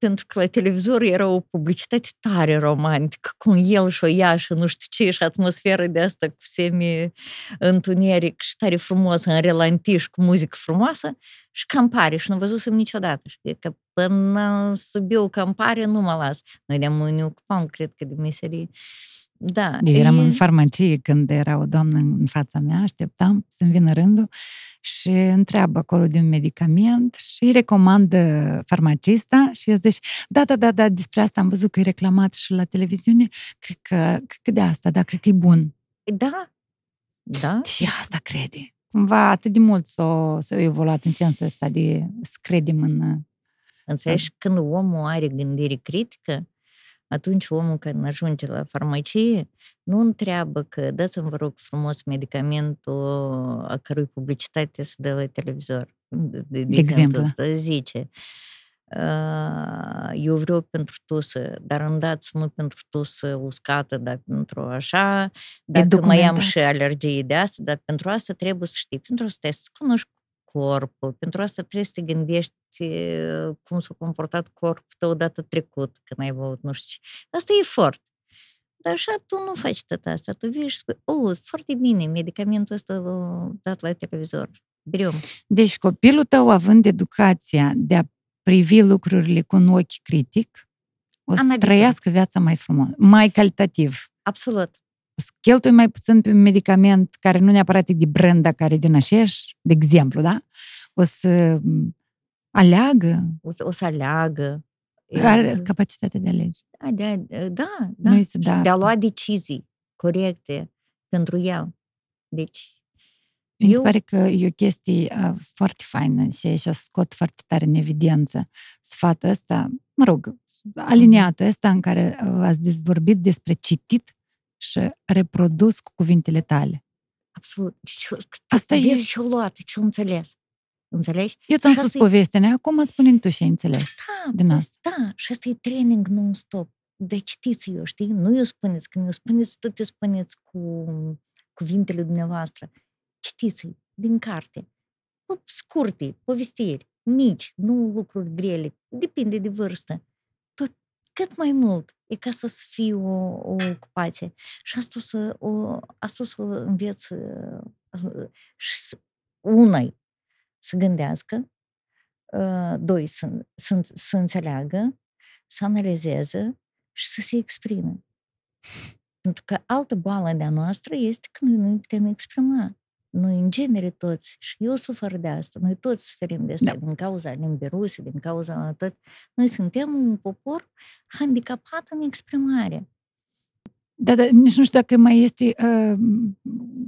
Pentru că la televizor era o publicitate tare romantică, cu el și o ea și nu știu ce, și atmosferă de asta cu semi-întuneric și tare frumos, în relantiș, cu muzică frumoasă, și campare, și nu văzusem niciodată. Și că până să beau campare, nu mă las. Noi de ne ocupam, cred că, de meserie. Da. Eu eram e- în farmacie când era o doamnă în fața mea, așteptam să-mi vină rândul și întreabă acolo de un medicament și îi recomandă farmacista și el zice, da, da, da, da, despre asta am văzut că e reclamat și la televiziune, cred că, cred că de asta, da, cred că e bun. Da. Da. Și asta crede. Cumva atât de mult s-a, s-a evoluat în sensul ăsta de să credem în... Înțelegi? Când omul are gândire critică, atunci omul când ajunge la farmacie nu întreabă că dați-mi, vă rog, frumos medicamentul a cărui publicitate se dă la televizor. De, de, De exemplu. Zice, "Uh, eu vreau pentru tusă, dar îmi dați nu pentru tusă uscată, dar pentru așa, dacă mai am documentat. și alergie de asta, dar pentru asta trebuie să știi, pentru asta trebuie să cunoști corpul, pentru asta trebuie să te gândești uh, cum s-a comportat corpul tău dată trecut când ai băut, nu știu ce. Asta e efort. Dar așa tu nu faci tot asta. Tu vii și spui, oh, foarte bine, medicamentul ăsta l-a dat la televizor. Brium. Deci copilul tău, având educația de a privi lucrurile cu un ochi critic, o să Am abizat. trăiască viața mai frumos, mai calitativ. Absolut. O să cheltui mai puțin pe un medicament care nu neapărat e de brand, dar care e din aceeași, de exemplu, da? O să m, aleagă, O să, o să aleagă. are capacitatea de a alege. Da, de, a- da, da. Nu este Și da. De a lua decizii corecte pentru el. Deci, Mi se Eu- pare că e o chestie uh, foarte faină și și-o scot foarte tare în evidență sfatul ăsta, mă rog, aliniatul ăsta în care uh, ați vorbit despre citit și reprodus cu cuvintele tale. absolut. Ce, Asta vezi e- ce-o luat, ce-o înțeles. Înțelegi? Eu ți-am Și spus asta e- povestea, ne? acum spune tu și ai înțeles. Da, din păi, asta. Da, și asta e training non-stop. De citiți eu, știi? Nu eu spuneți, când eu spuneți, tot eu spuneți cu cuvintele dumneavoastră. Citiți din carte. Po- Scurte, povestiri, mici, nu lucruri grele. Depinde de vârstă. Tot, cât mai mult. E ca să fie o, o ocupație. Și asta o să, o, asta o să înveți uh, și să- unai să gândească, uh, doi, să, să, să înțeleagă, să analizeze și să se exprime. Pentru că altă boală de-a noastră este că noi nu putem exprima. Noi, în genere, toți, și eu sufăr de asta, noi toți suferim de asta Da. din cauza limbii ruse, din cauza tot. Noi suntem un popor handicapat în exprimare. Da, dar nici nu știu dacă mai este, uh,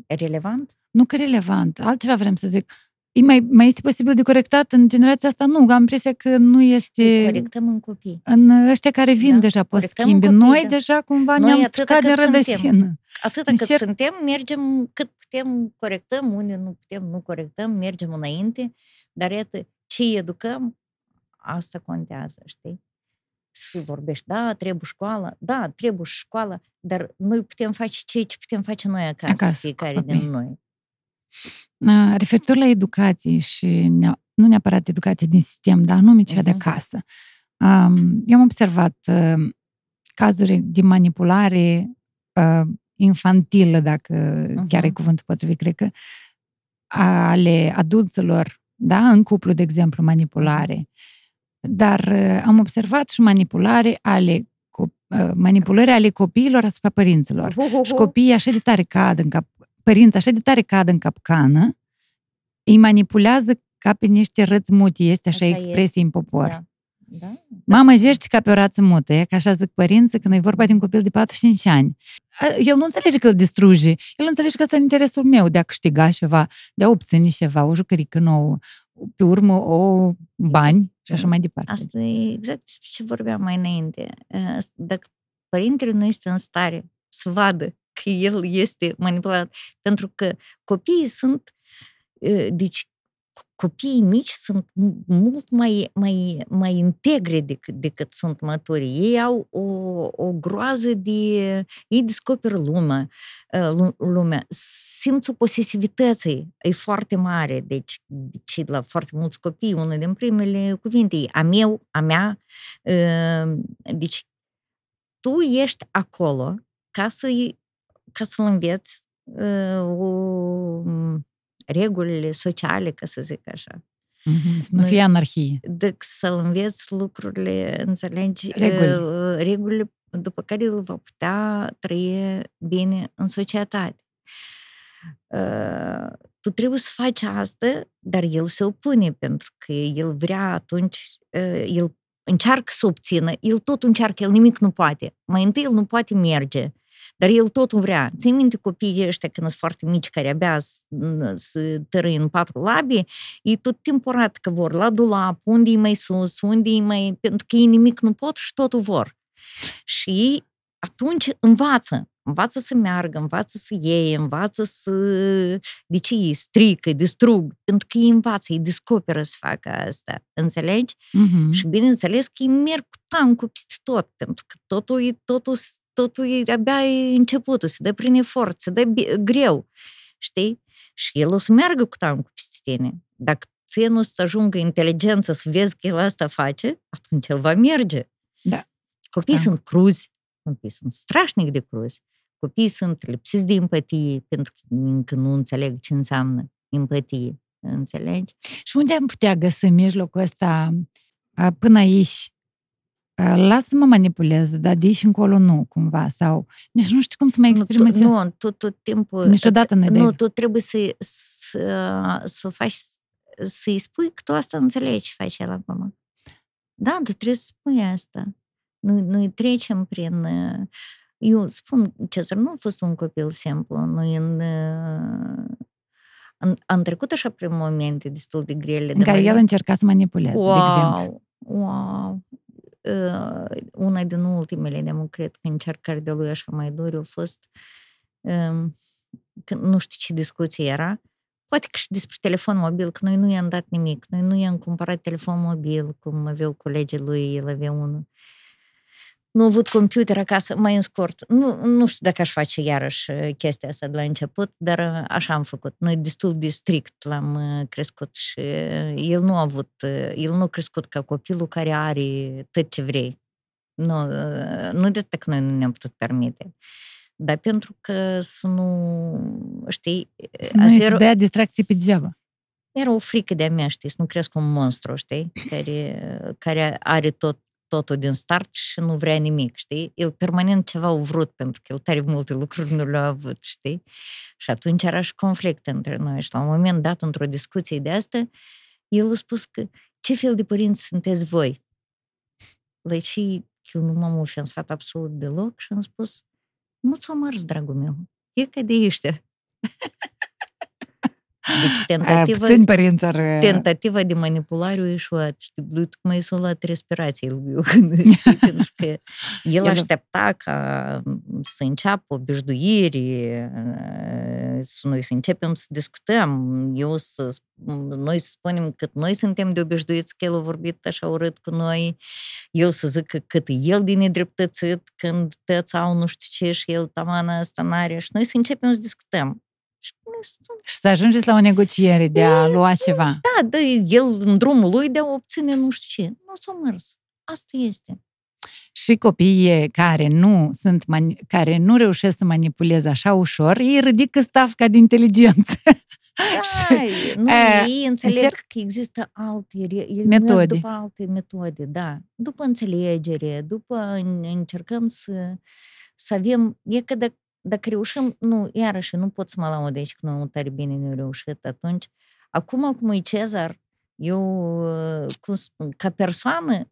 Relevant? nu că relevant, altceva vrem să zic. E mai, mai este posibil de corectat în generația asta? Nu, am impresia că nu Îi este... corectăm în copii. În ăștia care vin Da, deja pot corectăm schimbi. copii, Noi da. deja cumva Noi ne-am atâta stricat de cât suntem. rădășină. Atâta cât Încerc- suntem, mergem cât putem, corectăm, unii nu putem, nu corectăm, mergem înainte, dar iată, ce educăm, asta contează, știi? Să vorbești, da, trebuie școală, da, trebuie și școală, dar noi putem face ceea ce putem face noi acasă, Acasă, fiecare copii. din noi. Uh, Referitor la educație și nea- nu neapărat educație din sistem, dar anume cea de Mhm. acasă. Um, Eu am observat uh, cazuri de manipulare uh, infantilă, dacă chiar e Mhm. cuvântul potrivit, cred că, ale adulților, da, în cuplu, de exemplu, manipulare. Dar uh, am observat și manipulare ale co- uh, manipulări ale copiilor asupra părinților. Și copiii așa de tare cad în cap, părinții așa de tare cad în capcană, îi manipulează ca pe niște răți muti, este așa, Așa expresie este. în popor. Da. Da? Mama jești ca pe o rață mută, e ca așa zic părinții când e vorba de un copil de 4-5 ani. A, El nu înțelege că îl distruge, el înțelege că asta în interesul meu de a câștiga ceva, de a obține ceva, o jucărică nouă, pe urmă o bani și așa mai departe. Asta e exact despre ce vorbeam mai înainte. Uh, Dacă părintele nu este în stare să vadă că el este manipulat, pentru că copiii sunt, uh, deci copiii mici sunt m- mult mai, mai, mai integre decât, decât sunt maturi. Ei au o, o groază de... Ei descoperă lumea, uh, lu- lumea. Simțul posesivității e foarte mare. Deci, deci la foarte mulți copii, unul din primele cuvinte e a meu, a mea. Uh, Deci, tu ești acolo ca să ca să-l înveți uh, o, regulile sociale, ca să zic așa. Mhm, Să nu Noi- fie anarhie. De să-l înveți lucrurile, înțelegi, Reguli. uh, regulile după care el va putea trăi bine în societate. Uh, Tu trebuie să faci asta, dar el se opune pentru că el vrea atunci, uh, el încearcă să obțină, el tot încearcă, el nimic nu poate. Mai întâi el nu poate merge, dar el tot vrea. Ții minte copiii ăștia când sunt foarte mici, care abia s- să tărâi în patru labii, ei tot timpul arată că vor la dulap, unde e mai sus, unde e mai... Pentru că ei nimic nu pot și totul vor. Și ei atunci învață. Învață să meargă, învață să iei, învață să... De ce ei strică, distrug? Pentru că ei învață, ei descoperă să facă asta. Înțelegi? Mhm. Și bineînțeles că ei merg cu tancul peste tot, pentru că totul e, totul, totul e abia e începutul, se dă prin efort, se dă bi- greu, știi? Și el o să meargă cu tancul peste tine. Dacă ție nu să ajungă inteligență să vezi că el asta face, atunci el va merge. Da. Copiii Da. sunt cruzi, Copiii sunt strașnic de cruz. Copiii sunt lipsiți de empatie pentru că încă nu înțeleg ce înseamnă empatie. Înțelegi? Și unde am putea găsi mijlocul ăsta până aici? Lasă-mă manipulez, dar de aici încolo nu, cumva, sau... Nici nu știu cum să mai experimentez. Nu, tu, tu tot timpul... Niciodată nu Nu, tu trebuie să, să, să faci, să-i spui că tu asta înțelegi ce faci el acum. Da, tu trebuie să spui asta. Noi, noi trecem prin... Eu spun, Cezar nu a fost un copil simplu. Noi în, în, am trecut așa prin momente destul de grele. În care el încerca să manipuleze, wow, de exemplu. Wow! Uh, una din ultimele, de cred că încercări de lui așa mai dure a fost um, că nu știu ce discuție era, poate că și despre telefon mobil, că noi nu i-am dat nimic, noi nu i-am cumpărat telefon mobil, cum aveau colegii lui, el avea unul nu avut computer acasă, mai în scurt. Nu, nu știu dacă aș face iarăși uh, chestia asta de la început, dar uh, așa am făcut. Noi destul de strict l-am uh, crescut și el nu a avut, el nu a crescut ca copilul care are tot ce vrei. Nu, nu de că noi nu ne-am putut permite. Dar pentru că să nu, știi... Să nu era, dea distracții pe degeaba. Era o frică de-a mea, știi, să nu cresc un monstru, știi, care, care are tot totul din start și nu vrea nimic, știi? El permanent ceva a vrut, pentru că el tare multe lucruri nu le-a avut, știi? Și atunci era și conflict între noi. Și la un moment dat, într-o discuție de asta, el a spus că ce fel de părinți sunteți voi? La și eu nu m-am ofensat absolut deloc și am spus, nu ți-o mărs, dragul meu, e ca de ăștia. Deci tentativa, Puțin părinți ar... tentativa de manipulare a ieșuat. <laughs> Știi, lui tocmai s-a luat respirație lui pentru că el aștepta ca să înceapă o bejduire, să noi să începem să discutăm, eu să, noi să spunem că noi suntem de obejduiți că el a vorbit așa urât cu noi, el să zică cât el din nedreptățit când tăți țau nu știu ce și el tamană asta n-are și noi să începem să discutăm. Și să ajungeți la o negociere de a lua ceva. Da, da, el în drumul lui de a obține nu știu ce. Nu s-a mers. Asta este. Și copiii care nu sunt mani- care nu reușesc să manipuleze așa ușor, ei ridică stavca de inteligență. Da, <laughs> nu, e, ei înțeleg încerc... că există alte metode. După alte metode, da. După înțelegere, după încercăm să, să avem, e că de dacă reușim, nu, iarăși, nu pot să mă laud aici că nu tare bine ne-a reușit atunci. Acum, cum e Cezar, eu, cum spun, ca persoană,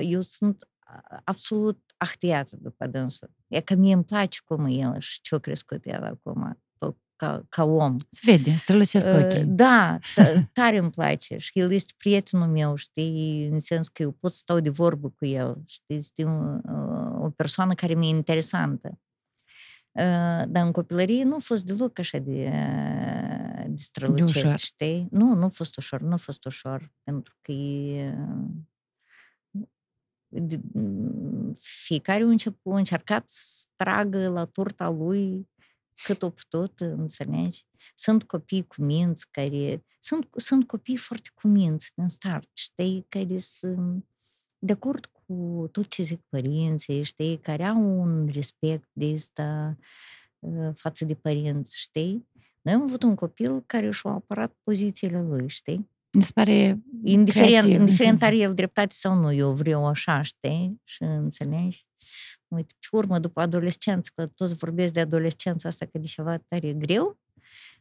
eu sunt absolut ahtiată după dânsul. E că mie îmi place cum e el și ce-a crescut el acum ca, ca om. Se vede, strălucesc ochii. Da, <laughs> tare îmi place și el este prietenul meu, știi, în sens că eu pot să stau de vorbă cu el, știi, este o, o persoană care mi-e interesantă. Dar în copilărie nu a fost deloc așa de, de strălucit, știi? Nu, nu a fost ușor, nu a fost ușor, pentru că e, de, fiecare a, început, a încercat să tragă la turta lui cât o putut, înțelegi? Sunt copii cu minți care... Sunt, sunt copii foarte cu minți din start, știi? Care sunt de acord cu tot ce zic părinții, știi, care au un respect de asta față de părinți, știi? Noi am avut un copil care și-a apărat pozițiile lui, știi? Mi se pare Indiferent, creativ, indiferent are el dreptate sau nu, eu vreau așa, știi? Și înțelegi? Uite, pe urmă, după adolescență, că toți vorbesc de adolescența asta că de ceva tare greu,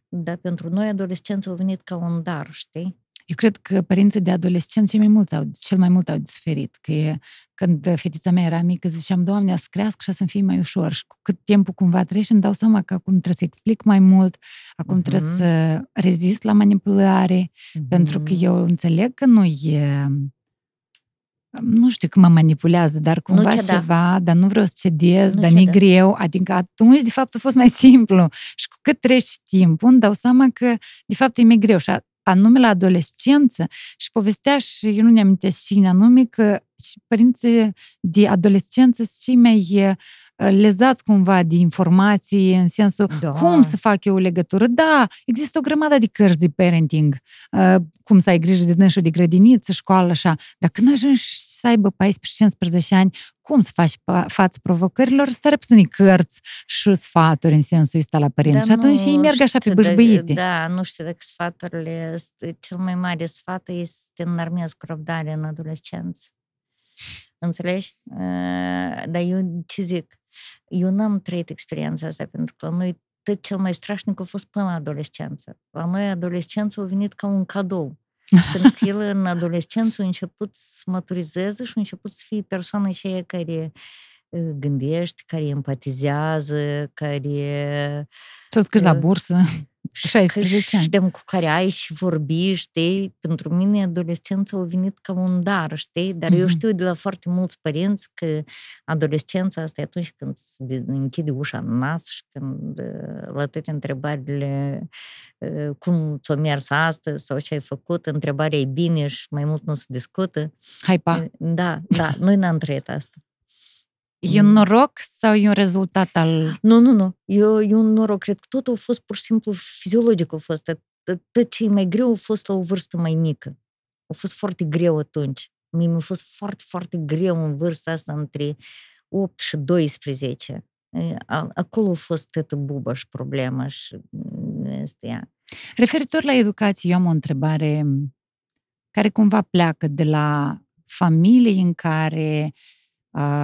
dar pentru noi adolescența a venit ca un dar, știi? Eu cred că părinții de adolescenți cel mai mult au, cel mai mult au suferit. Că e, când fetița mea era mică, ziceam, Doamne, să crească și să-mi fie mai ușor. Și cu cât timpul cumva trece, îmi dau seama că acum trebuie să explic mai mult, acum uh-huh. trebuie să rezist la manipulare, uh-huh. pentru că eu înțeleg că nu e nu știu cum mă manipulează, dar cumva nu ceva, dar nu vreau să cedez, nu dar nu greu. Adică atunci, de fapt, a fost mai <laughs> simplu. Și cu cât trece timpul, îmi dau seama că, de fapt, e mai greu. Și anume la adolescență și povestea și eu nu ne amintesc cine anume că și părinții de adolescență sunt cei mai lezați cumva de informații în sensul da. cum să fac eu o legătură. Da, există o grămadă de cărți de parenting, cum să ai grijă de dânsul de grădiniță, școală, așa, dar când ajungi să să aibă 14-15 ani, cum să faci pa- față provocărilor, stare puțin cărți și sfaturi în sensul ăsta la părinți. Dar și atunci nu ei merg așa pe știu dacă- bâșbâite. Da, nu știu dacă sfaturile, este- cel mai mare sfat este să te înarmezi cu răbdare în adolescență. Înțelegi? Uh, Dar eu ce zic? Eu n-am trăit experiența asta pentru că la noi tot cel mai strașnic a fost până la adolescență. La noi adolescența a venit ca un cadou. Pentru că el în adolescență a început să maturizeze și a început să fie persoana aceea care uh, gândește, care empatizează, care Toți câți la Uh, bursă, 16 ani. știm cu care ai și vorbi, știi? Pentru mine adolescența a venit ca un dar, știi? Dar eu Mhm. știu de la foarte mulți părinți că adolescența asta e atunci când se de- închide ușa în nas și când uh, la toate întrebările uh, cum ți-a mers astăzi sau ce ai făcut, întrebarea e bine și mai mult nu se discută. Hai, pa. Da, da, noi n-am trăit asta. E un noroc sau e un rezultat al... Nu, nu, nu. Eu, eu un noroc. Cred că totul a fost pur și simplu fiziologic. A fost tot, tot ce e mai greu a fost la o vârstă mai mică. A fost foarte greu atunci. Mie mi-a fost foarte, foarte greu în vârsta asta între 8 și 12. E, a- Acolo a fost toată bubaș și problema și mm, este ea. Referitor la educație, eu am o întrebare care cumva pleacă de la familii în care uh,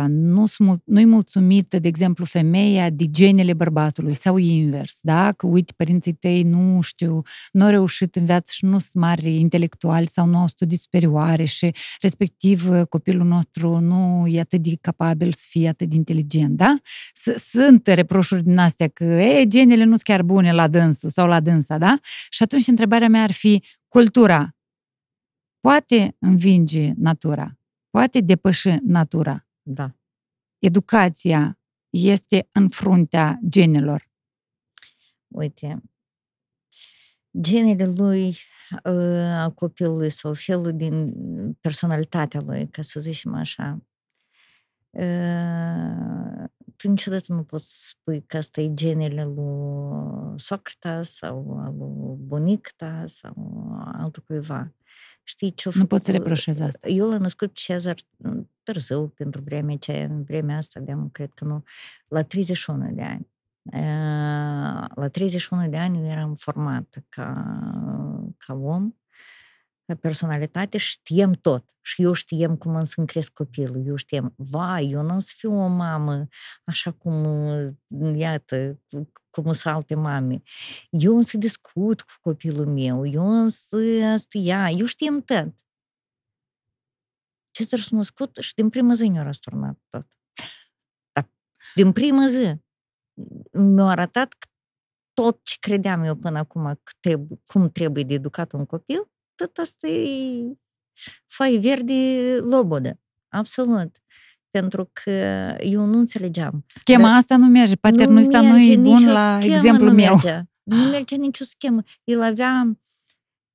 nu nu-i mulțumită, de exemplu, femeia de genele bărbatului sau invers, da? Că, uite, părinții tăi nu știu, nu au reușit în viață și nu sunt mari intelectuali sau nu au studii superioare și, respectiv, copilul nostru nu e atât de capabil să fie atât de inteligent, da? S- Sunt reproșuri din astea că, e, genele nu sunt chiar bune la dânsul sau la dânsa, da? Și atunci întrebarea mea ar fi, cultura poate învinge natura, poate depăși natura. Da. Educația este în fruntea genelor. Uite, genele lui, uh, a copilului sau felul din personalitatea lui, ca să zicem așa, uh, tu niciodată nu poți spui că asta e genele lui Socrata sau al lui bunic ta sau altul cuiva. Știi ce Nu poți să reproșezi asta. Eu l-am născut Cezar mm, târziu, pentru vremea aceea, în vremea asta, aveam, cred că nu, la 31 de ani. Uh, La 31 de ani eu eram formată ca, ca om, ca personalitate și știam tot. Și eu știam cum îmi să cresc copilul. Eu știam, vai, eu nu să fiu o mamă așa cum, iată, cum sunt alte mame. Eu însă discut cu copilul meu, eu însă asta ea, eu știam tot. Ce s-a născut și din prima zi ne-a răsturnat tot. Da. Din prima zi mi-a arătat că tot ce credeam eu până acum că trebuie, cum trebuie de educat un copil, tot asta e fai verde lobodă. Absolut. Pentru că eu nu înțelegeam. Schema Dar asta nu merge, paternul nu e bun nicio la schemă, exemplu nu meu. Mergea. Nu <gasps> mergea nicio schemă. El avea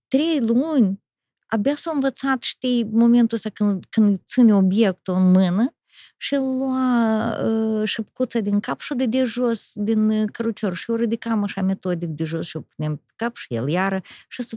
trei luni, abia s-a învățat, știi, momentul ăsta când, când ține obiectul în mână și îl lua uh, șăpcuța din cap și o dădea jos din uh, cărucior și o ridicam așa metodic de jos și o punem pe cap și el iară și asta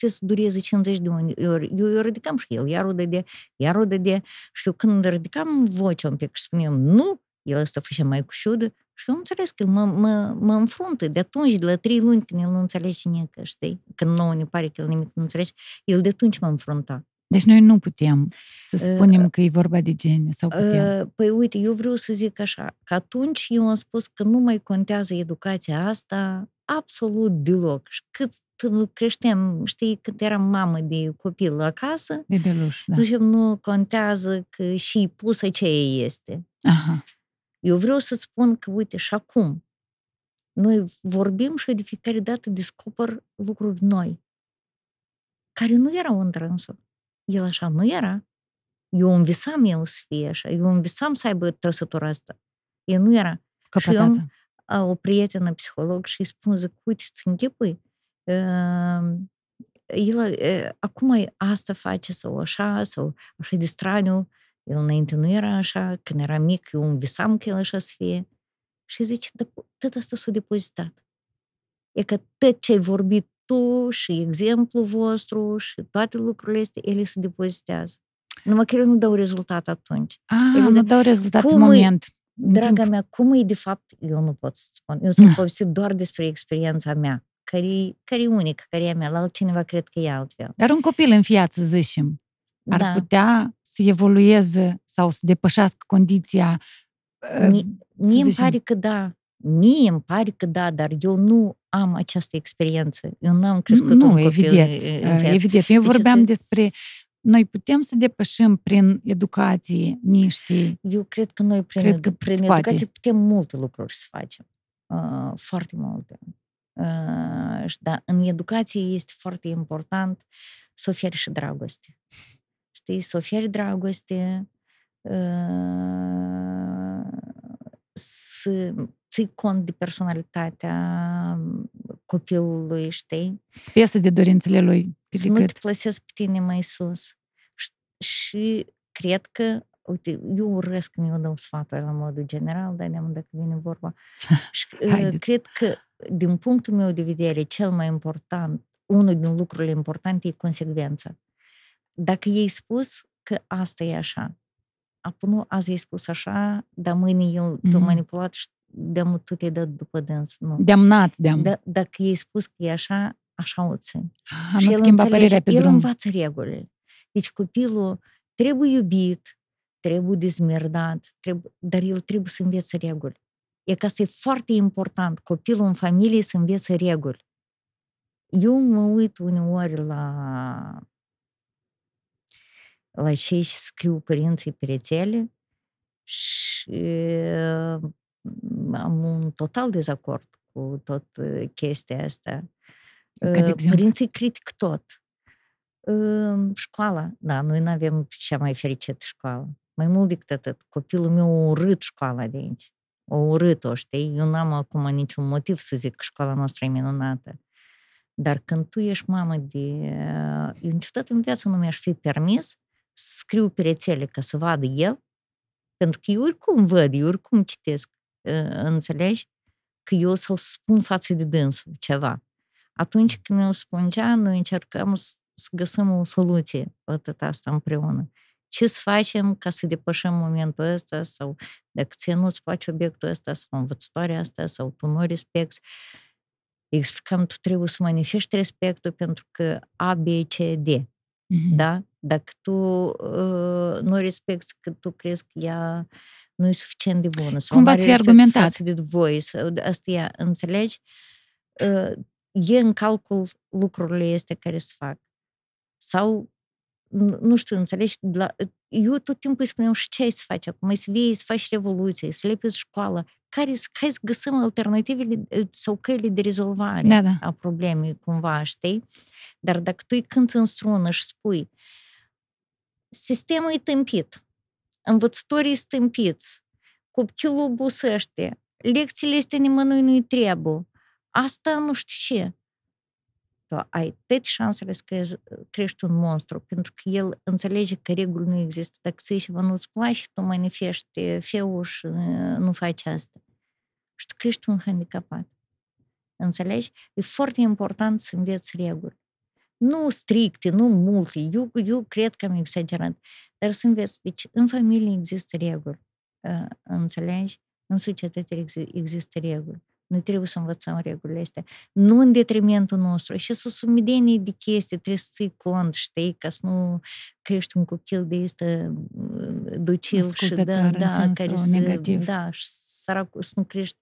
tot putea să dureze 50 de ori. Eu, eu ridicam și el iar o dădea, iar o dădea și eu când ridicam vocea un pic și spuneam nu, el ăsta făcea mai cu șudă și eu am înțeles că el mă, mă, mă înfruntă. De atunci, de la trei luni, când el nu înțelege nimic, știi? Când nouă ne pare că el nimic nu înțelege, el de atunci mă înfrunta. Deci noi nu putem să Uh, spunem că e vorba de gene sau putem. Uh, Păi uite, eu vreau să zic așa, că atunci eu am spus că nu mai contează educația asta absolut deloc. Și cât creșteam, știi, cât eram mamă de copil acasă, Bebeluș, da. da. nu contează că și pusă ce este. Aha. Eu vreau să spun că, uite, și acum, noi vorbim și de fiecare dată descoper lucruri noi, care nu erau în trânsul. El așa nu era. Eu îmi visam el să fie așa. Eu îmi visam să aibă trăsătura asta. El nu era. Și eu Căpătată. am o prietenă psiholog și îi spun, zic, uite, ți închipui, uh, el uh, acum asta face sau așa, sau așa de straniu, el înainte nu era așa, când era mic, eu îmi visam că el așa să fie. Și zice, da, tot asta s-a depozitat. E că tot ce ai vorbit tu și exemplul vostru și toate lucrurile astea, ele se depozitează. Numai că ele nu dau rezultat atunci. Ah, Evident. nu dau rezultat Cum în îi- moment. În Draga timp. mea, cum e de fapt, eu nu pot să spun. Eu sunt povestit doar despre experiența mea, care, care e unică, care e a mea. La altcineva cred că e altfel. Dar un copil în viață, zicem, ar da. putea să evolueze sau să depășească condiția uh, Mie, mie îmi zicem- pare că da. Mie îmi pare că da, dar eu nu am această experiență. Eu nu am crescut nu, un copil evident, în uh, viață. evident. Eu Deci vorbeam este- despre noi putem să depășim prin educație niște... Eu cred că noi prin, Cred că prin se poate. educație putem multe lucruri să facem. Uh, foarte multe. Uh, și da, în educație este foarte important să oferi și dragoste. Știi, să oferi dragoste, uh, să ții cont de personalitatea copilului, știi? Spesă de dorințele lui. Cât să de nu te cât. plasezi pe tine mai sus. Și, și cred că, uite, eu urăsc când eu dau sfatul la modul general, dar neam dacă vine vorba. Și uh, Haideți. cred că, din punctul meu de vedere, cel mai important, unul din lucrurile importante e consecvența. Dacă ei spus că asta e așa, apoi nu azi ai spus așa, dar mâine el te-a Mhm. manipulat și de tu te-ai dat după dâns. Nu. Deamnați, deam. Da, dacă ei spus că e așa, așa o țin. A, Și nu el schimba înțelege, părerea pe el drum. învață regulile. Deci copilul trebuie iubit, trebuie dezmerdat, trebuie, dar el trebuie să învețe reguli. E că asta e foarte important. Copilul în familie să învețe reguli. Eu mă uit uneori la la ce scriu părinții pe rețele și am un total dezacord cu tot uh, chestia asta. Ca de Uh, exemplu? Părinții critic tot. Uh, Școala, da, noi nu avem cea mai fericită școală. Mai mult decât atât, copilul meu a urât școala de aici. O urât-o, știi? Eu n-am acum niciun motiv să zic că școala noastră e minunată. Dar când tu ești mamă de... Eu niciodată în viață nu mi-aș fi permis să scriu pe rețele ca să vadă el, pentru că eu oricum văd, eu oricum citesc, uh, înțelegi? Că eu să-l spun față de dânsul ceva. Atunci când îl spungea, noi încercăm să să găsim o soluție la tot asta împreună. Ce să facem ca să depășim momentul ăsta sau dacă ție nu-ți place obiectul ăsta sau învățătoarea asta sau tu nu respecti, explicăm, tu trebuie să manifesti respectul pentru că A, B, C, D. Mhm. Da? Dacă tu uh, nu respecti că tu crezi că ea nu e suficient de bună. Sau Cum nu are v-ați fi respect argumentat? față de voi. Sau, asta e, înțelegi? Uh, e în calcul lucrurile astea care se fac. Sau, nu nu știu, înțelegi? La, eu tot timpul îi spuneam și ce ai să faci acum? Ai să vii, să faci revoluție, să lepi școală. Care, hai să găsim alternativele uh, sau căile de rezolvare Da, da. a problemei, cumva, știi? Dar dacă tu îi cânti în strună și spui sistemul e tâmpit, învățătorii sunt tâmpiți, copilul obosește, lecțiile este nimănui nu-i trebuie, asta nu știu ce. Tu ai toate șansele să crezi, crești un monstru, pentru că el înțelege că reguli nu există. Dacă ți ceva nu-ți place, tu manifesti feul și uh, nu faci asta. Și tu crești un handicapat. Înțelegi? E foarte important să înveți reguli. Nu stricte, nu multe. Eu, eu cred că am exagerat. Dar să înveți. Deci, în familie există reguli. Uh, Înțelegi? În societate exi- există reguli. Noi trebuie să învățăm regulile astea. Nu în detrimentul nostru. Și sunt sumedenie de chestii, trebuie să ții cont, știi, ca să nu crești un copil de este docil și da, Ascultător în da, sensul care să, negativ. da, și săracul, să nu crești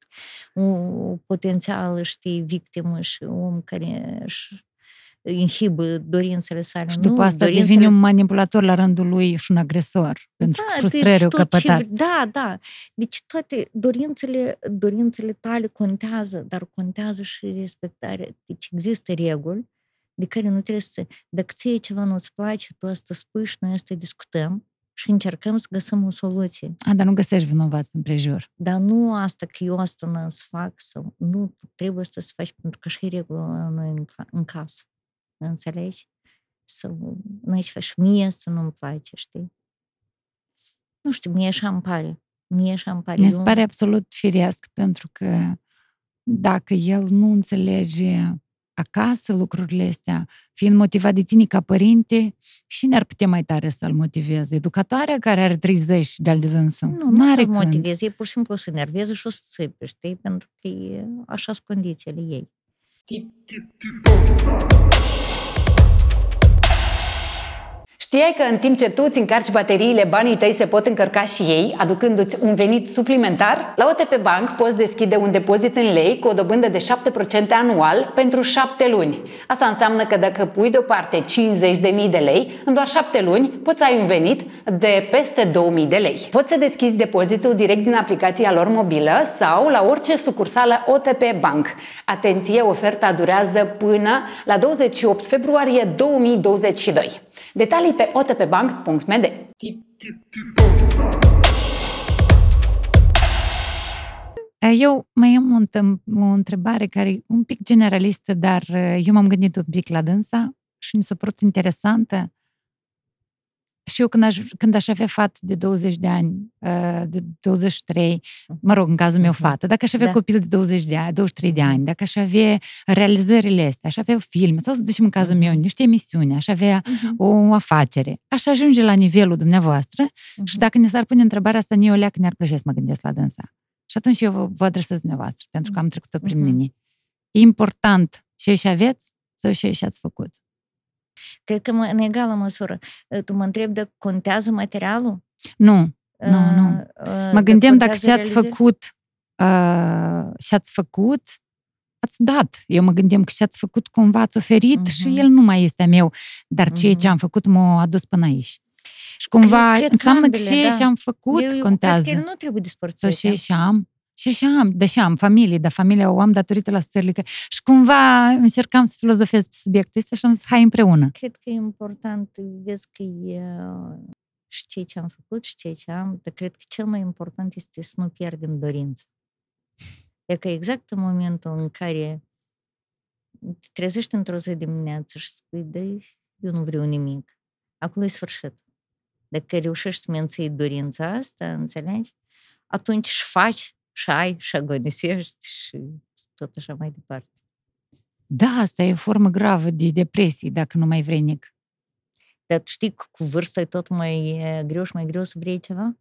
un potențial, știi, victimă și om care își inhibă dorințele sale. Și după nu, asta dorințele devine un manipulator la rândul lui și un agresor. Pentru că deci frustrările tot au ce căpătat. vre- Da, da. Deci toate dorințele, dorințele tale contează, dar contează și respectarea. Deci există reguli de care nu trebuie să... Dacă ție ceva nu-ți place, tu asta spui și noi asta discutăm și încercăm să găsim o soluție. A, dar nu găsești vinovați în prejur. Dar nu asta că eu asta nu să fac sau nu, tu trebuie asta să faci pentru că și e regulă la noi în, ca- în casă. Înțelegi? Sau noi ce faci, mie asta nu-mi place, știi? Nu știu, mie așa îmi pare. Mie așa îmi pare. Mi se Eu- pare absolut firesc, pentru că dacă el nu înțelege acasă lucrurile astea, fiind motivat de tine ca părinte, și ne-ar putea mai tare să-l motiveze? Educatoarea care are 30 de-al de dânsul? Nu, nu să motiveze, ei pur și simplu o să nerveze și o să țipe, știi? Pentru că așa sunt condițiile ei. ティッティッティッ Știai că în timp ce tu îți încarci bateriile, banii tăi se pot încărca și ei, aducându-ți un venit suplimentar? La OTP Bank poți deschide un depozit în lei cu o dobândă de 7% anual pentru 7 luni. Asta înseamnă că dacă pui deoparte 50.000 de lei, în doar 7 luni poți ai un venit de peste 2.000 de lei. Poți să deschizi depozitul direct din aplicația lor mobilă sau la orice sucursală OTP Bank. Atenție, oferta durează până la 28 februarie 2022. Detalii pe otpbank.md Eu mai am o, o întrebare care e un pic generalistă, dar uh, eu m-am gândit un pic la dânsa și mi s-a părut interesantă și eu când aș, când aș avea fată de 20 de ani, uh, de 23, mă rog, în cazul meu mhm. fată, dacă aș avea da. copil de 20 de ani, 23 de ani, dacă aș avea realizările astea, aș avea filme, sau să zicem în cazul meu, mhm. niște emisiuni, aș avea uh-huh. o afacere, aș ajunge la nivelul dumneavoastră uh-huh. și dacă ne s-ar pune întrebarea asta, eu leac ne-ar plăcea să mă gândesc la dânsa. Și atunci eu vă, vă adresez dumneavoastră, pentru că am trecut-o prin uh-huh. mine. E important ce și aveți sau ce și ați făcut. Cred că în egală măsură. Tu mă întrebi de contează materialul? Nu, nu, nu. Uh, mă gândeam dacă și-ați făcut uh, și-ați făcut ați dat. Eu mă gândeam că și-ați făcut cumva, ați oferit uh-huh. și el nu mai este a meu, dar ceea uh-huh. ce am făcut m-a adus până aici. Și cumva cred, cred înseamnă că, ambele, că ceea da. ce am făcut eu, eu contează. Cred că el nu trebuie dispărțit. Sau ce am, și așa am, deși am familie, dar familia o am datorită la stările Și cumva încercam să filozofez pe subiectul ăsta și am zis, hai împreună. Cred că e important, vezi că e și ce ce am făcut și ce ce am, dar cred că cel mai important este să nu pierdem dorință. E că exact în momentul în care te trezești într-o zi dimineață și spui, da, eu nu vreau nimic. Acolo e sfârșit. Dacă reușești să menții dorința asta, înțelegi? Atunci și faci și șai și agonisești și tot așa mai departe. Da, asta e o formă gravă de depresie, dacă nu mai vrei nic. Dar știi că cu vârsta e tot mai greu și mai greu să vrei ceva?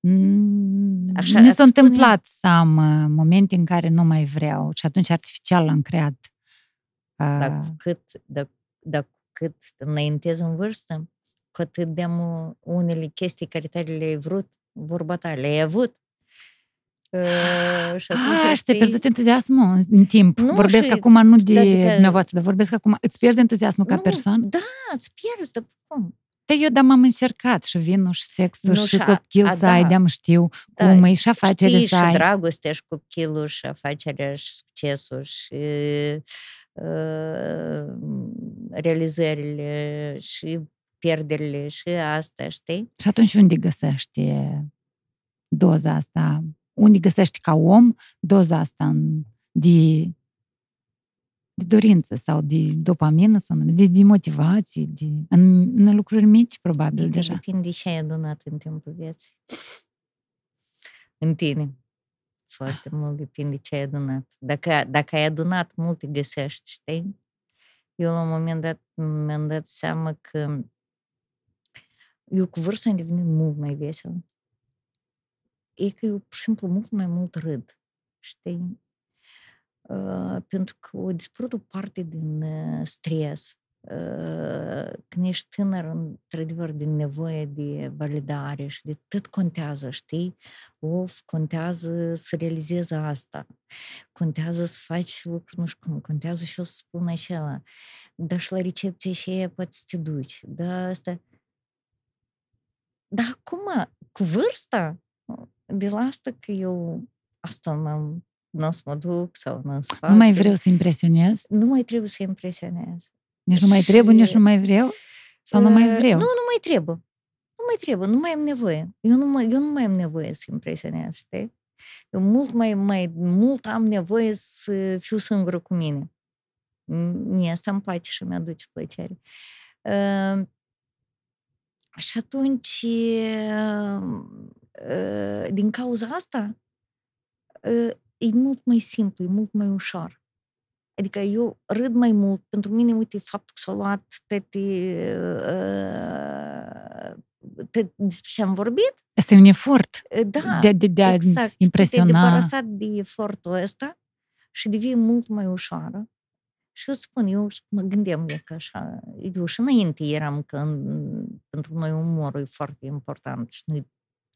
Mm, așa, mi s-a întâmplat să am uh, momente în care nu mai vreau și atunci artificial l-am creat. Dar cu cât, dar, dar cu cât înaintezi în vârstă, cu atât de unele chestii care tale le-ai vrut, vorba ta, le-ai avut, Uh, și atunci ah, și te pierdut entuziasmul în timp. Nu, vorbesc și acum nu de adică... dumneavoastră, dar vorbesc acum. Îți pierzi entuziasmul nu, ca persoană? Da, îți pierzi, dar cum? Te eu, dar m-am încercat și vinul și sexul nu, și copil să da. ai, de-am știu da, cum e și afacere știi, să ai. și dragostea și copilul și afacerea și succesul și uh, realizările și pierderile și asta, știi? Și atunci unde găsești doza asta unde găsești ca om doza asta de, de dorință sau de dopamină sau de, de motivație, de, în, în lucruri mici, probabil, de deja. Depinde ce ai adunat în timpul vieții. În tine. Foarte mult depinde ce ai adunat. Dacă, dacă ai adunat, multe găsești, știi? Eu la un moment dat mi-am dat seama că eu cu vârsta am devenit mult mai vesel e că eu pur și simplu mult mai mult râd, știi? Uh, pentru că o dispărut o parte din uh, stres. Uh, când ești tânăr, într-adevăr, din nevoie de validare și de tot contează, știi? Of, contează să realizezi asta. Contează să faci lucruri, nu știu cum, contează și o să spun așa, da și la recepție și aia poate să te duci, da, asta... Dar acum, cu vârsta, de la asta că eu asta n-am, nu o să mă duc sau nu să Nu mai vreau să impresionez? Nu mai trebuie să impresionez. Nici nu mai trebuie, nici nu mai vreau? Sau nu mai vreau? Nu, nu mai trebuie. Nu mai trebuie, nu mai am nevoie. Eu nu mai, eu nu mai am nevoie să impresionez, știi? Eu mult mai, mai mult am nevoie să fiu singură cu mine. Mie asta îmi place și mi-aduce plăcere. Uh, și atunci Ă, din cauza asta, ă, e mult mai simplu, e mult mai ușor. Adică eu râd mai mult. Pentru mine, uite, faptul că s-a luat tete, uh, te, despre ce am vorbit. Asta e un efort Da, de, de, de a exact. Te-ai impresiona. debarasat de efortul ăsta și devii mult mai ușoară. Și eu spun, eu mă gândeam de că așa, eu și înainte eram că în, pentru noi umorul e foarte important și noi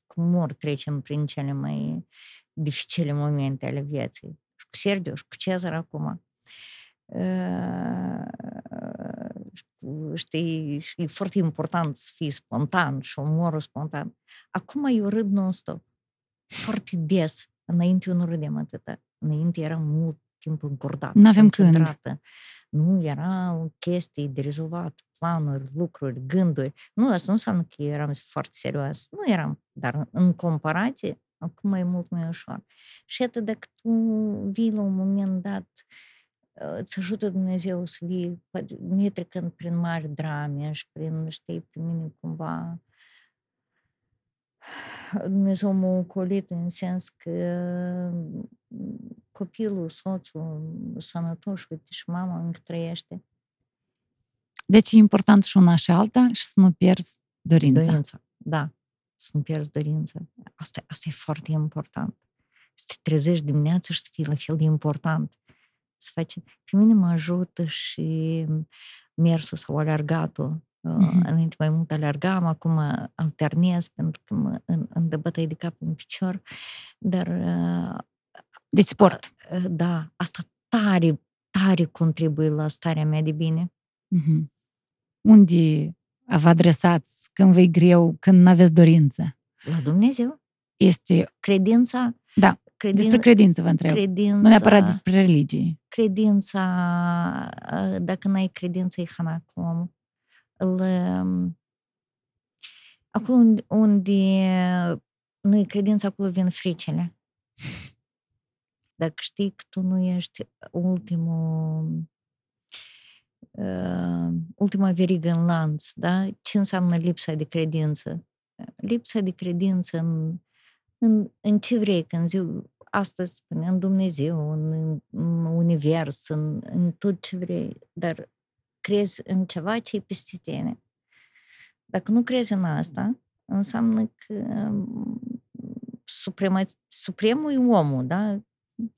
cu umor trecem prin cele mai dificile momente ale vieții. Și cu Sergiu și cu Cezar acum. Uh, știi, și e foarte important să fii spontan și umorul spontan. Acum eu râd non-stop. Foarte des. Înainte eu nu râdeam atâta. Înainte eram mult timp încordat. N-avem când. concentrată. Nu, erau chestii de rezolvat, planuri, lucruri, gânduri. Nu, asta nu înseamnă că eram foarte serios. Nu eram, dar în comparație, acum e mult mai ușor. Și atât dacă tu vii la un moment dat, îți ajută Dumnezeu să vii, poate, ne trecând prin mari drame și prin, știi, pe mine cumva Dumnezeu m-a ocolit în sens că copilul, soțul, sănătos, uite, și mama încă trăiește. Deci e important și una și alta și să nu pierzi dorința. Dorința, da. Să nu pierzi dorința. Asta, asta e foarte important. Să te trezești dimineața și să fii la fel de important. Să faci... Pe mine mă ajută și mersul sau alergatul. Mhm. Uh-huh. Înainte mai mult alergam, acum alternez pentru că mă, în, în dă bătăi de cap în picior. Dar uh, Deci sport. uh, da, asta tare, tare contribuie la starea mea de bine. Mhm. Unde vă adresați când vă e greu, când nu aveți dorință? La Dumnezeu. Este, Credința. Da, credin, despre credință vă întreb. credința, Nu neapărat despre religie. credința, uh, dacă n-ai credință, e hana cu omul. Îl, um, acolo unde, unde nu e credință, acolo vin fricile. Dacă știi că tu nu ești ultimul, uh, ultima verigă în lanț, da? Ce înseamnă lipsa de credință? Lipsa de credință în, în, în ce vrei, când ziu, astăzi spune, în Dumnezeu, în, în univers, în, în tot ce vrei, dar crezi în ceva ce e peste tine. Dacă nu crezi în asta, înseamnă că um, suprema, supremul e omul, da?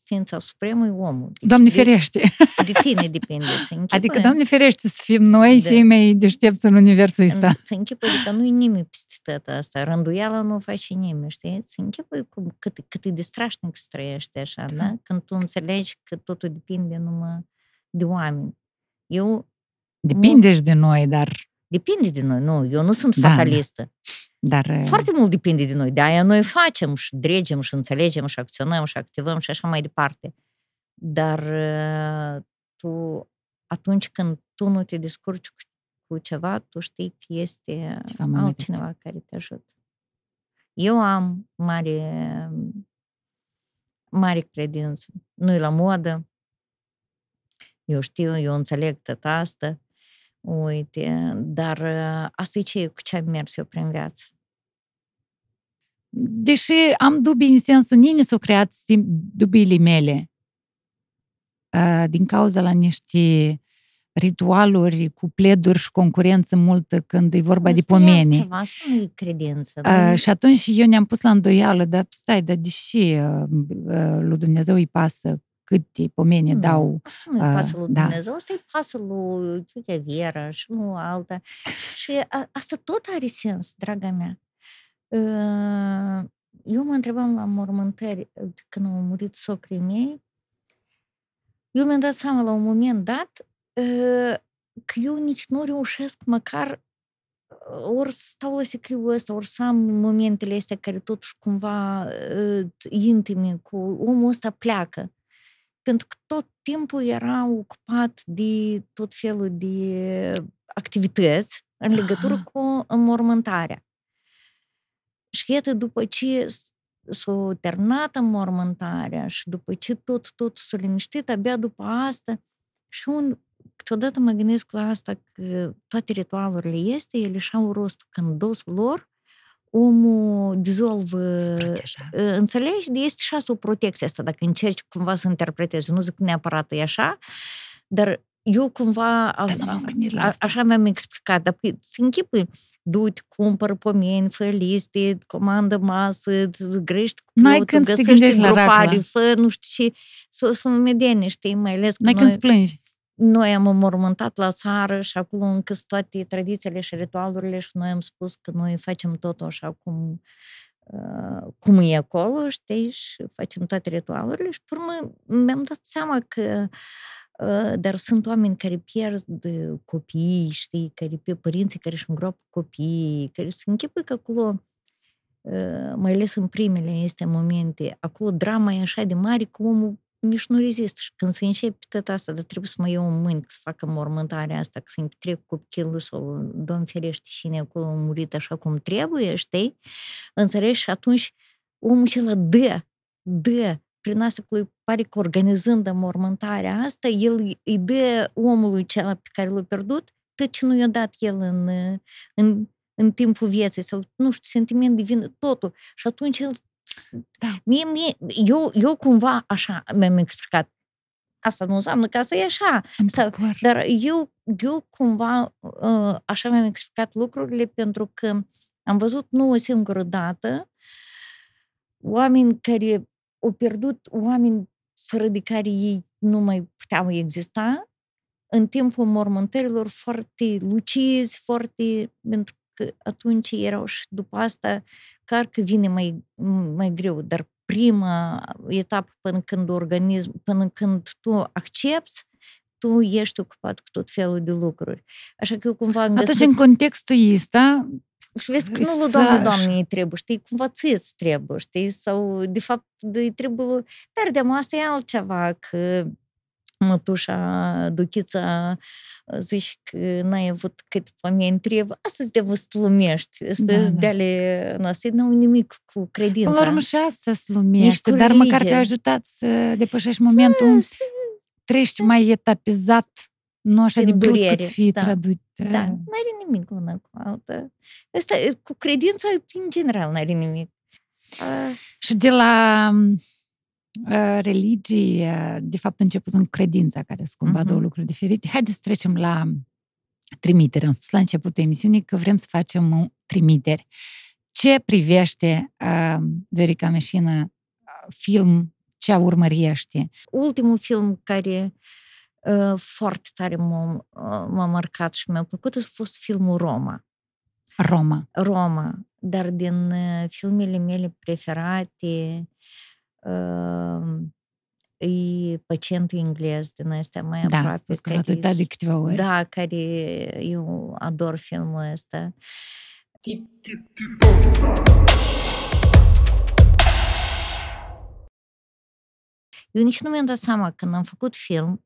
Ființa supremă e omul. Deci Doamne de, ferește! de tine depinde. Ți închipă, Adică, Doamne ferește să fim noi Da. cei mai deștepți în universul ăsta. Ți închipă că nu e nimeni peste tot asta. Rânduiala nu o face nimeni, știi? Ți închipă cum, cât, cât e de strașnic să trăiești așa, da. da? Când tu înțelegi că totul depinde numai de oameni. Eu Depinde și de noi, dar... Depinde de noi, nu, eu nu sunt Da, da. Fatalistă. dar Foarte mult depinde de noi. De aia noi facem și dregem și înțelegem și acționăm și activăm și așa mai departe. Dar uh, tu, atunci când tu nu te descurci cu, cu ceva, tu știi că este Ceva mai altcineva care te ajută. Eu am mare, mare credință. Nu e la modă. Eu știu, eu înțeleg tot asta. Uite, dar uh, asta e ce cu ce am mers eu prin viață. Deși am dubii în sensul, nini s-au creat sim- dubiile mele uh, din cauza la niște ritualuri cu pleduri și concurență multă când e vorba de Asta e pomeni. altceva, Asta nu e credință. Uh, nu? și atunci eu ne-am pus la îndoială, dar stai, dar deși uh, uh, lui Dumnezeu îi pasă câte pomeni Nu, dau, Asta nu-i uh, pasă lui da. Dumnezeu, asta e pasă lui tăia Vera și nu alta. Și a, asta tot are sens, draga mea. Uh, Eu mă întrebam la mormântări, când au murit socrii mei, eu mi-am dat seama la un moment dat uh, că eu nici nu reușesc măcar uh, ori să stau la secriul ăsta, ori să am momentele astea care totuși cumva uh, intime cu omul ăsta pleacă. Pentru că tot timpul era ocupat de tot felul de activități în legătură Ah. cu înmormântarea. Și iată, după ce s- s-a terminat înmormântarea și după ce tot, tot s-a liniștit, abia după asta, și un, câteodată mă gândesc la asta că toate ritualurile este, ele și au rostul când dosul lor omul dizolvă, Se protejează. uh, înțelegi? Este și asta o protecție asta, dacă încerci cumva să interpretezi. Nu zic neapărat e așa, dar eu cumva a, Dar nu m-am gândit la a, asta. așa mi-am explicat, dar păi, să închipui, du-te, cumpără pomeni, fă liste, comandă masă, îți grești cu N-ai plotul, când să te găsești gândești la gropari, raclă. fă nu știu ce, să să medene, știi, mai ales că N-ai noi, când să plângi. Noi am înmormântat la țară și acolo încă sunt toate tradițiile și ritualurile și noi am spus că noi facem totul așa cum, uh, cum e acolo, știi, și facem toate ritualurile. Și, pe urmă, mi-am dat seama că uh, dar sunt oameni care pierd uh, copiii, știi, care pe părinții care își îngropă copiii, care se închipă că acolo, uh, mai ales în primele este momente, acolo drama e așa de mare că omul nici nu rezistă. Și când se începe tot asta, dar trebuie să mă iau în mâini, să facă mormântarea asta, că să-mi petrec copilul sau, Doamne ferește, cine acolo a murit așa cum trebuie, știi? Înțelegi? Și atunci omul acela dă, dă, prin asta că lui pare că organizând mormântarea asta, el îi dă omului cel pe care l-a pierdut tot ce nu i-a dat el în, în, în timpul vieții sau, nu știu, sentiment divin, totul. Și atunci el Da. Mie, mie, eu, eu cumva așa mi-am explicat. Asta nu înseamnă că asta e așa. În Sau, popor. dar eu, eu cumva uh, așa mi-am explicat lucrurile pentru că am văzut nu o singură dată oameni care au pierdut, oameni fără de care ei nu mai puteau exista, în timpul mormântărilor foarte lucizi, foarte... pentru că atunci erau și după asta, clar că vine mai, mai greu, dar prima etapă până când organism, până când tu accepti, tu ești ocupat cu tot felul de lucruri. Așa că eu cumva am Atunci, găsit... în contextul ăsta, Și vezi că nu Să- lui doamne, doamne îi trebuie, știi, cumva ți trebuie, știi, sau de fapt îi trebuie lui... Dar de asta e altceva, că mătușa, duchița, zici că n-ai avut cât oameni trebuie, asta îți trebuie să glumești, asta Da, da, da. de ale noastre, n-au nimic cu credința. până la urmă și asta slumește, cu dar măcar religie. te-a ajutat să depășești momentul, trăiești mai etapizat, nu așa Prin de brusc durere, să fii da. traduit. Da, n-are nimic una cu alta. Asta, cu credința, în general, n-are nimic. A, Și de la uh, religii, uh, de fapt început în credința, care sunt cumva Mhm. două lucruri diferite. <laughs> Haideți să trecem la trimitere. Am spus la începutul emisiunii că vrem să facem uh, trimiteri. Ce privește uh, Verica Meșină uh, film, ce urmărește? ultimul film care uh, foarte tare m-a, uh, m-a marcat și mi-a plăcut a fost filmul Roma. Roma. Roma, dar din uh, filmele mele preferate uh, e Pacientul englez din astea mai Da, aproape. ați spus că care l-ați uitat de is- câteva ori. Da, care eu ador filmul ăsta. Eu nici nu mi-am dat seama când am făcut film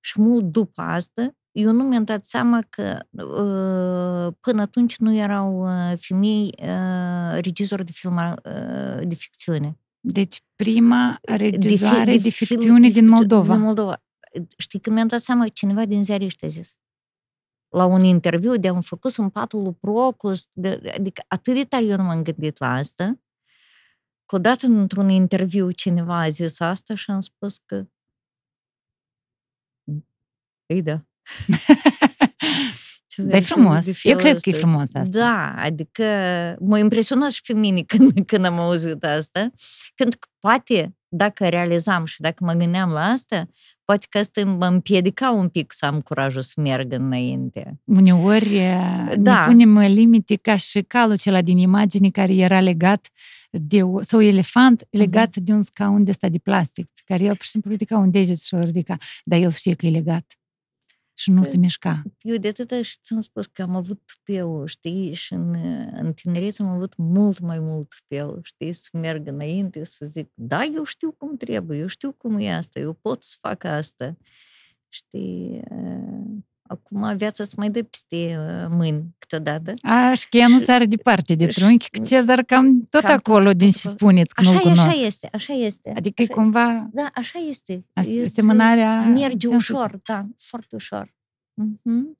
și mult după asta, eu nu mi-am dat seama că uh, până atunci nu erau uh, femei uh, regizori de film uh, de ficțiune. Deci prima regizoare de, fi- ficțiune film- de din ficțiune Moldova. Din Moldova. Știi că mi-am dat seama, cineva din ziariști a zis. La un interviu de am făcut în patul lui Procus, de, adică atât de tare eu nu m-am gândit la asta, că odată într-un interviu cineva a zis asta și am spus că ei da. <laughs> Ceva Dar e așa frumos. de Eu felul cred că e ăsta. frumos asta. Da, adică m-a impresionat și pe mine <laughs> când, când am auzit asta, pentru că poate, dacă realizam și dacă mă gândeam la asta, poate că asta mă împiedica un pic să am curajul să merg înainte. Uneori da. Da. ne punem limite ca și calul acela din imagine care era legat de o, sau elefant legat de un scaun de ăsta de plastic, pe care el pur și simplu ridica un deget și îl ridica, dar el știe că e legat și nu Păi, se mișca. Eu de atâta și ți-am spus că am avut tupeu, știi, și în, în tinerețe am avut mult mai mult tupeu, știi, să merg înainte, să zic, da, eu știu cum trebuie, eu știu cum e asta, eu pot să fac asta, știi, uh, acum viața să mai dă peste uh, mâini câteodată. A, și cheia nu Și- sare departe de și- trunchi, că Cezar cam tot cam acolo tot din ce acolo. spuneți, că nu-l Așa e, cunosc. așa este, așa este. Adică e așa, cumva... Da, așa este. As- Îți- asemănarea îți Merge sensul ușor, da, foarte ușor. Mhm.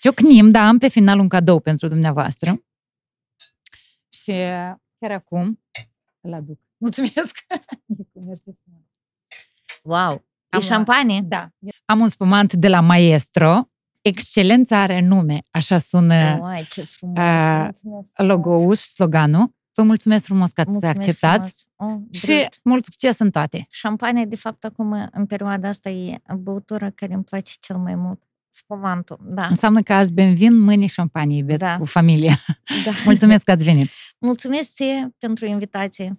Ciocnim, da, am pe final un cadou pentru dumneavoastră. Și chiar acum îl aduc. Mulțumesc! <laughs> Mersi frumos. Wow! E Am- șampanie? Da. Am un spumant de la Maestro. Excelența are nume. Așa sună Uai, ce frumos! a, Mulțumesc logo-ul și sloganul. Vă mulțumesc frumos că ați Mulțumesc acceptat frumos. Oh, și drept. mult succes în toate. Șampania, de fapt, acum, în perioada asta, e băutura care îmi place cel mai mult. Spumantul, da. Înseamnă că azi bem vin, mâine șampanie beți Da. cu familia. da. <laughs> Mulțumesc că ați venit. Mulțumesc ție pentru invitație.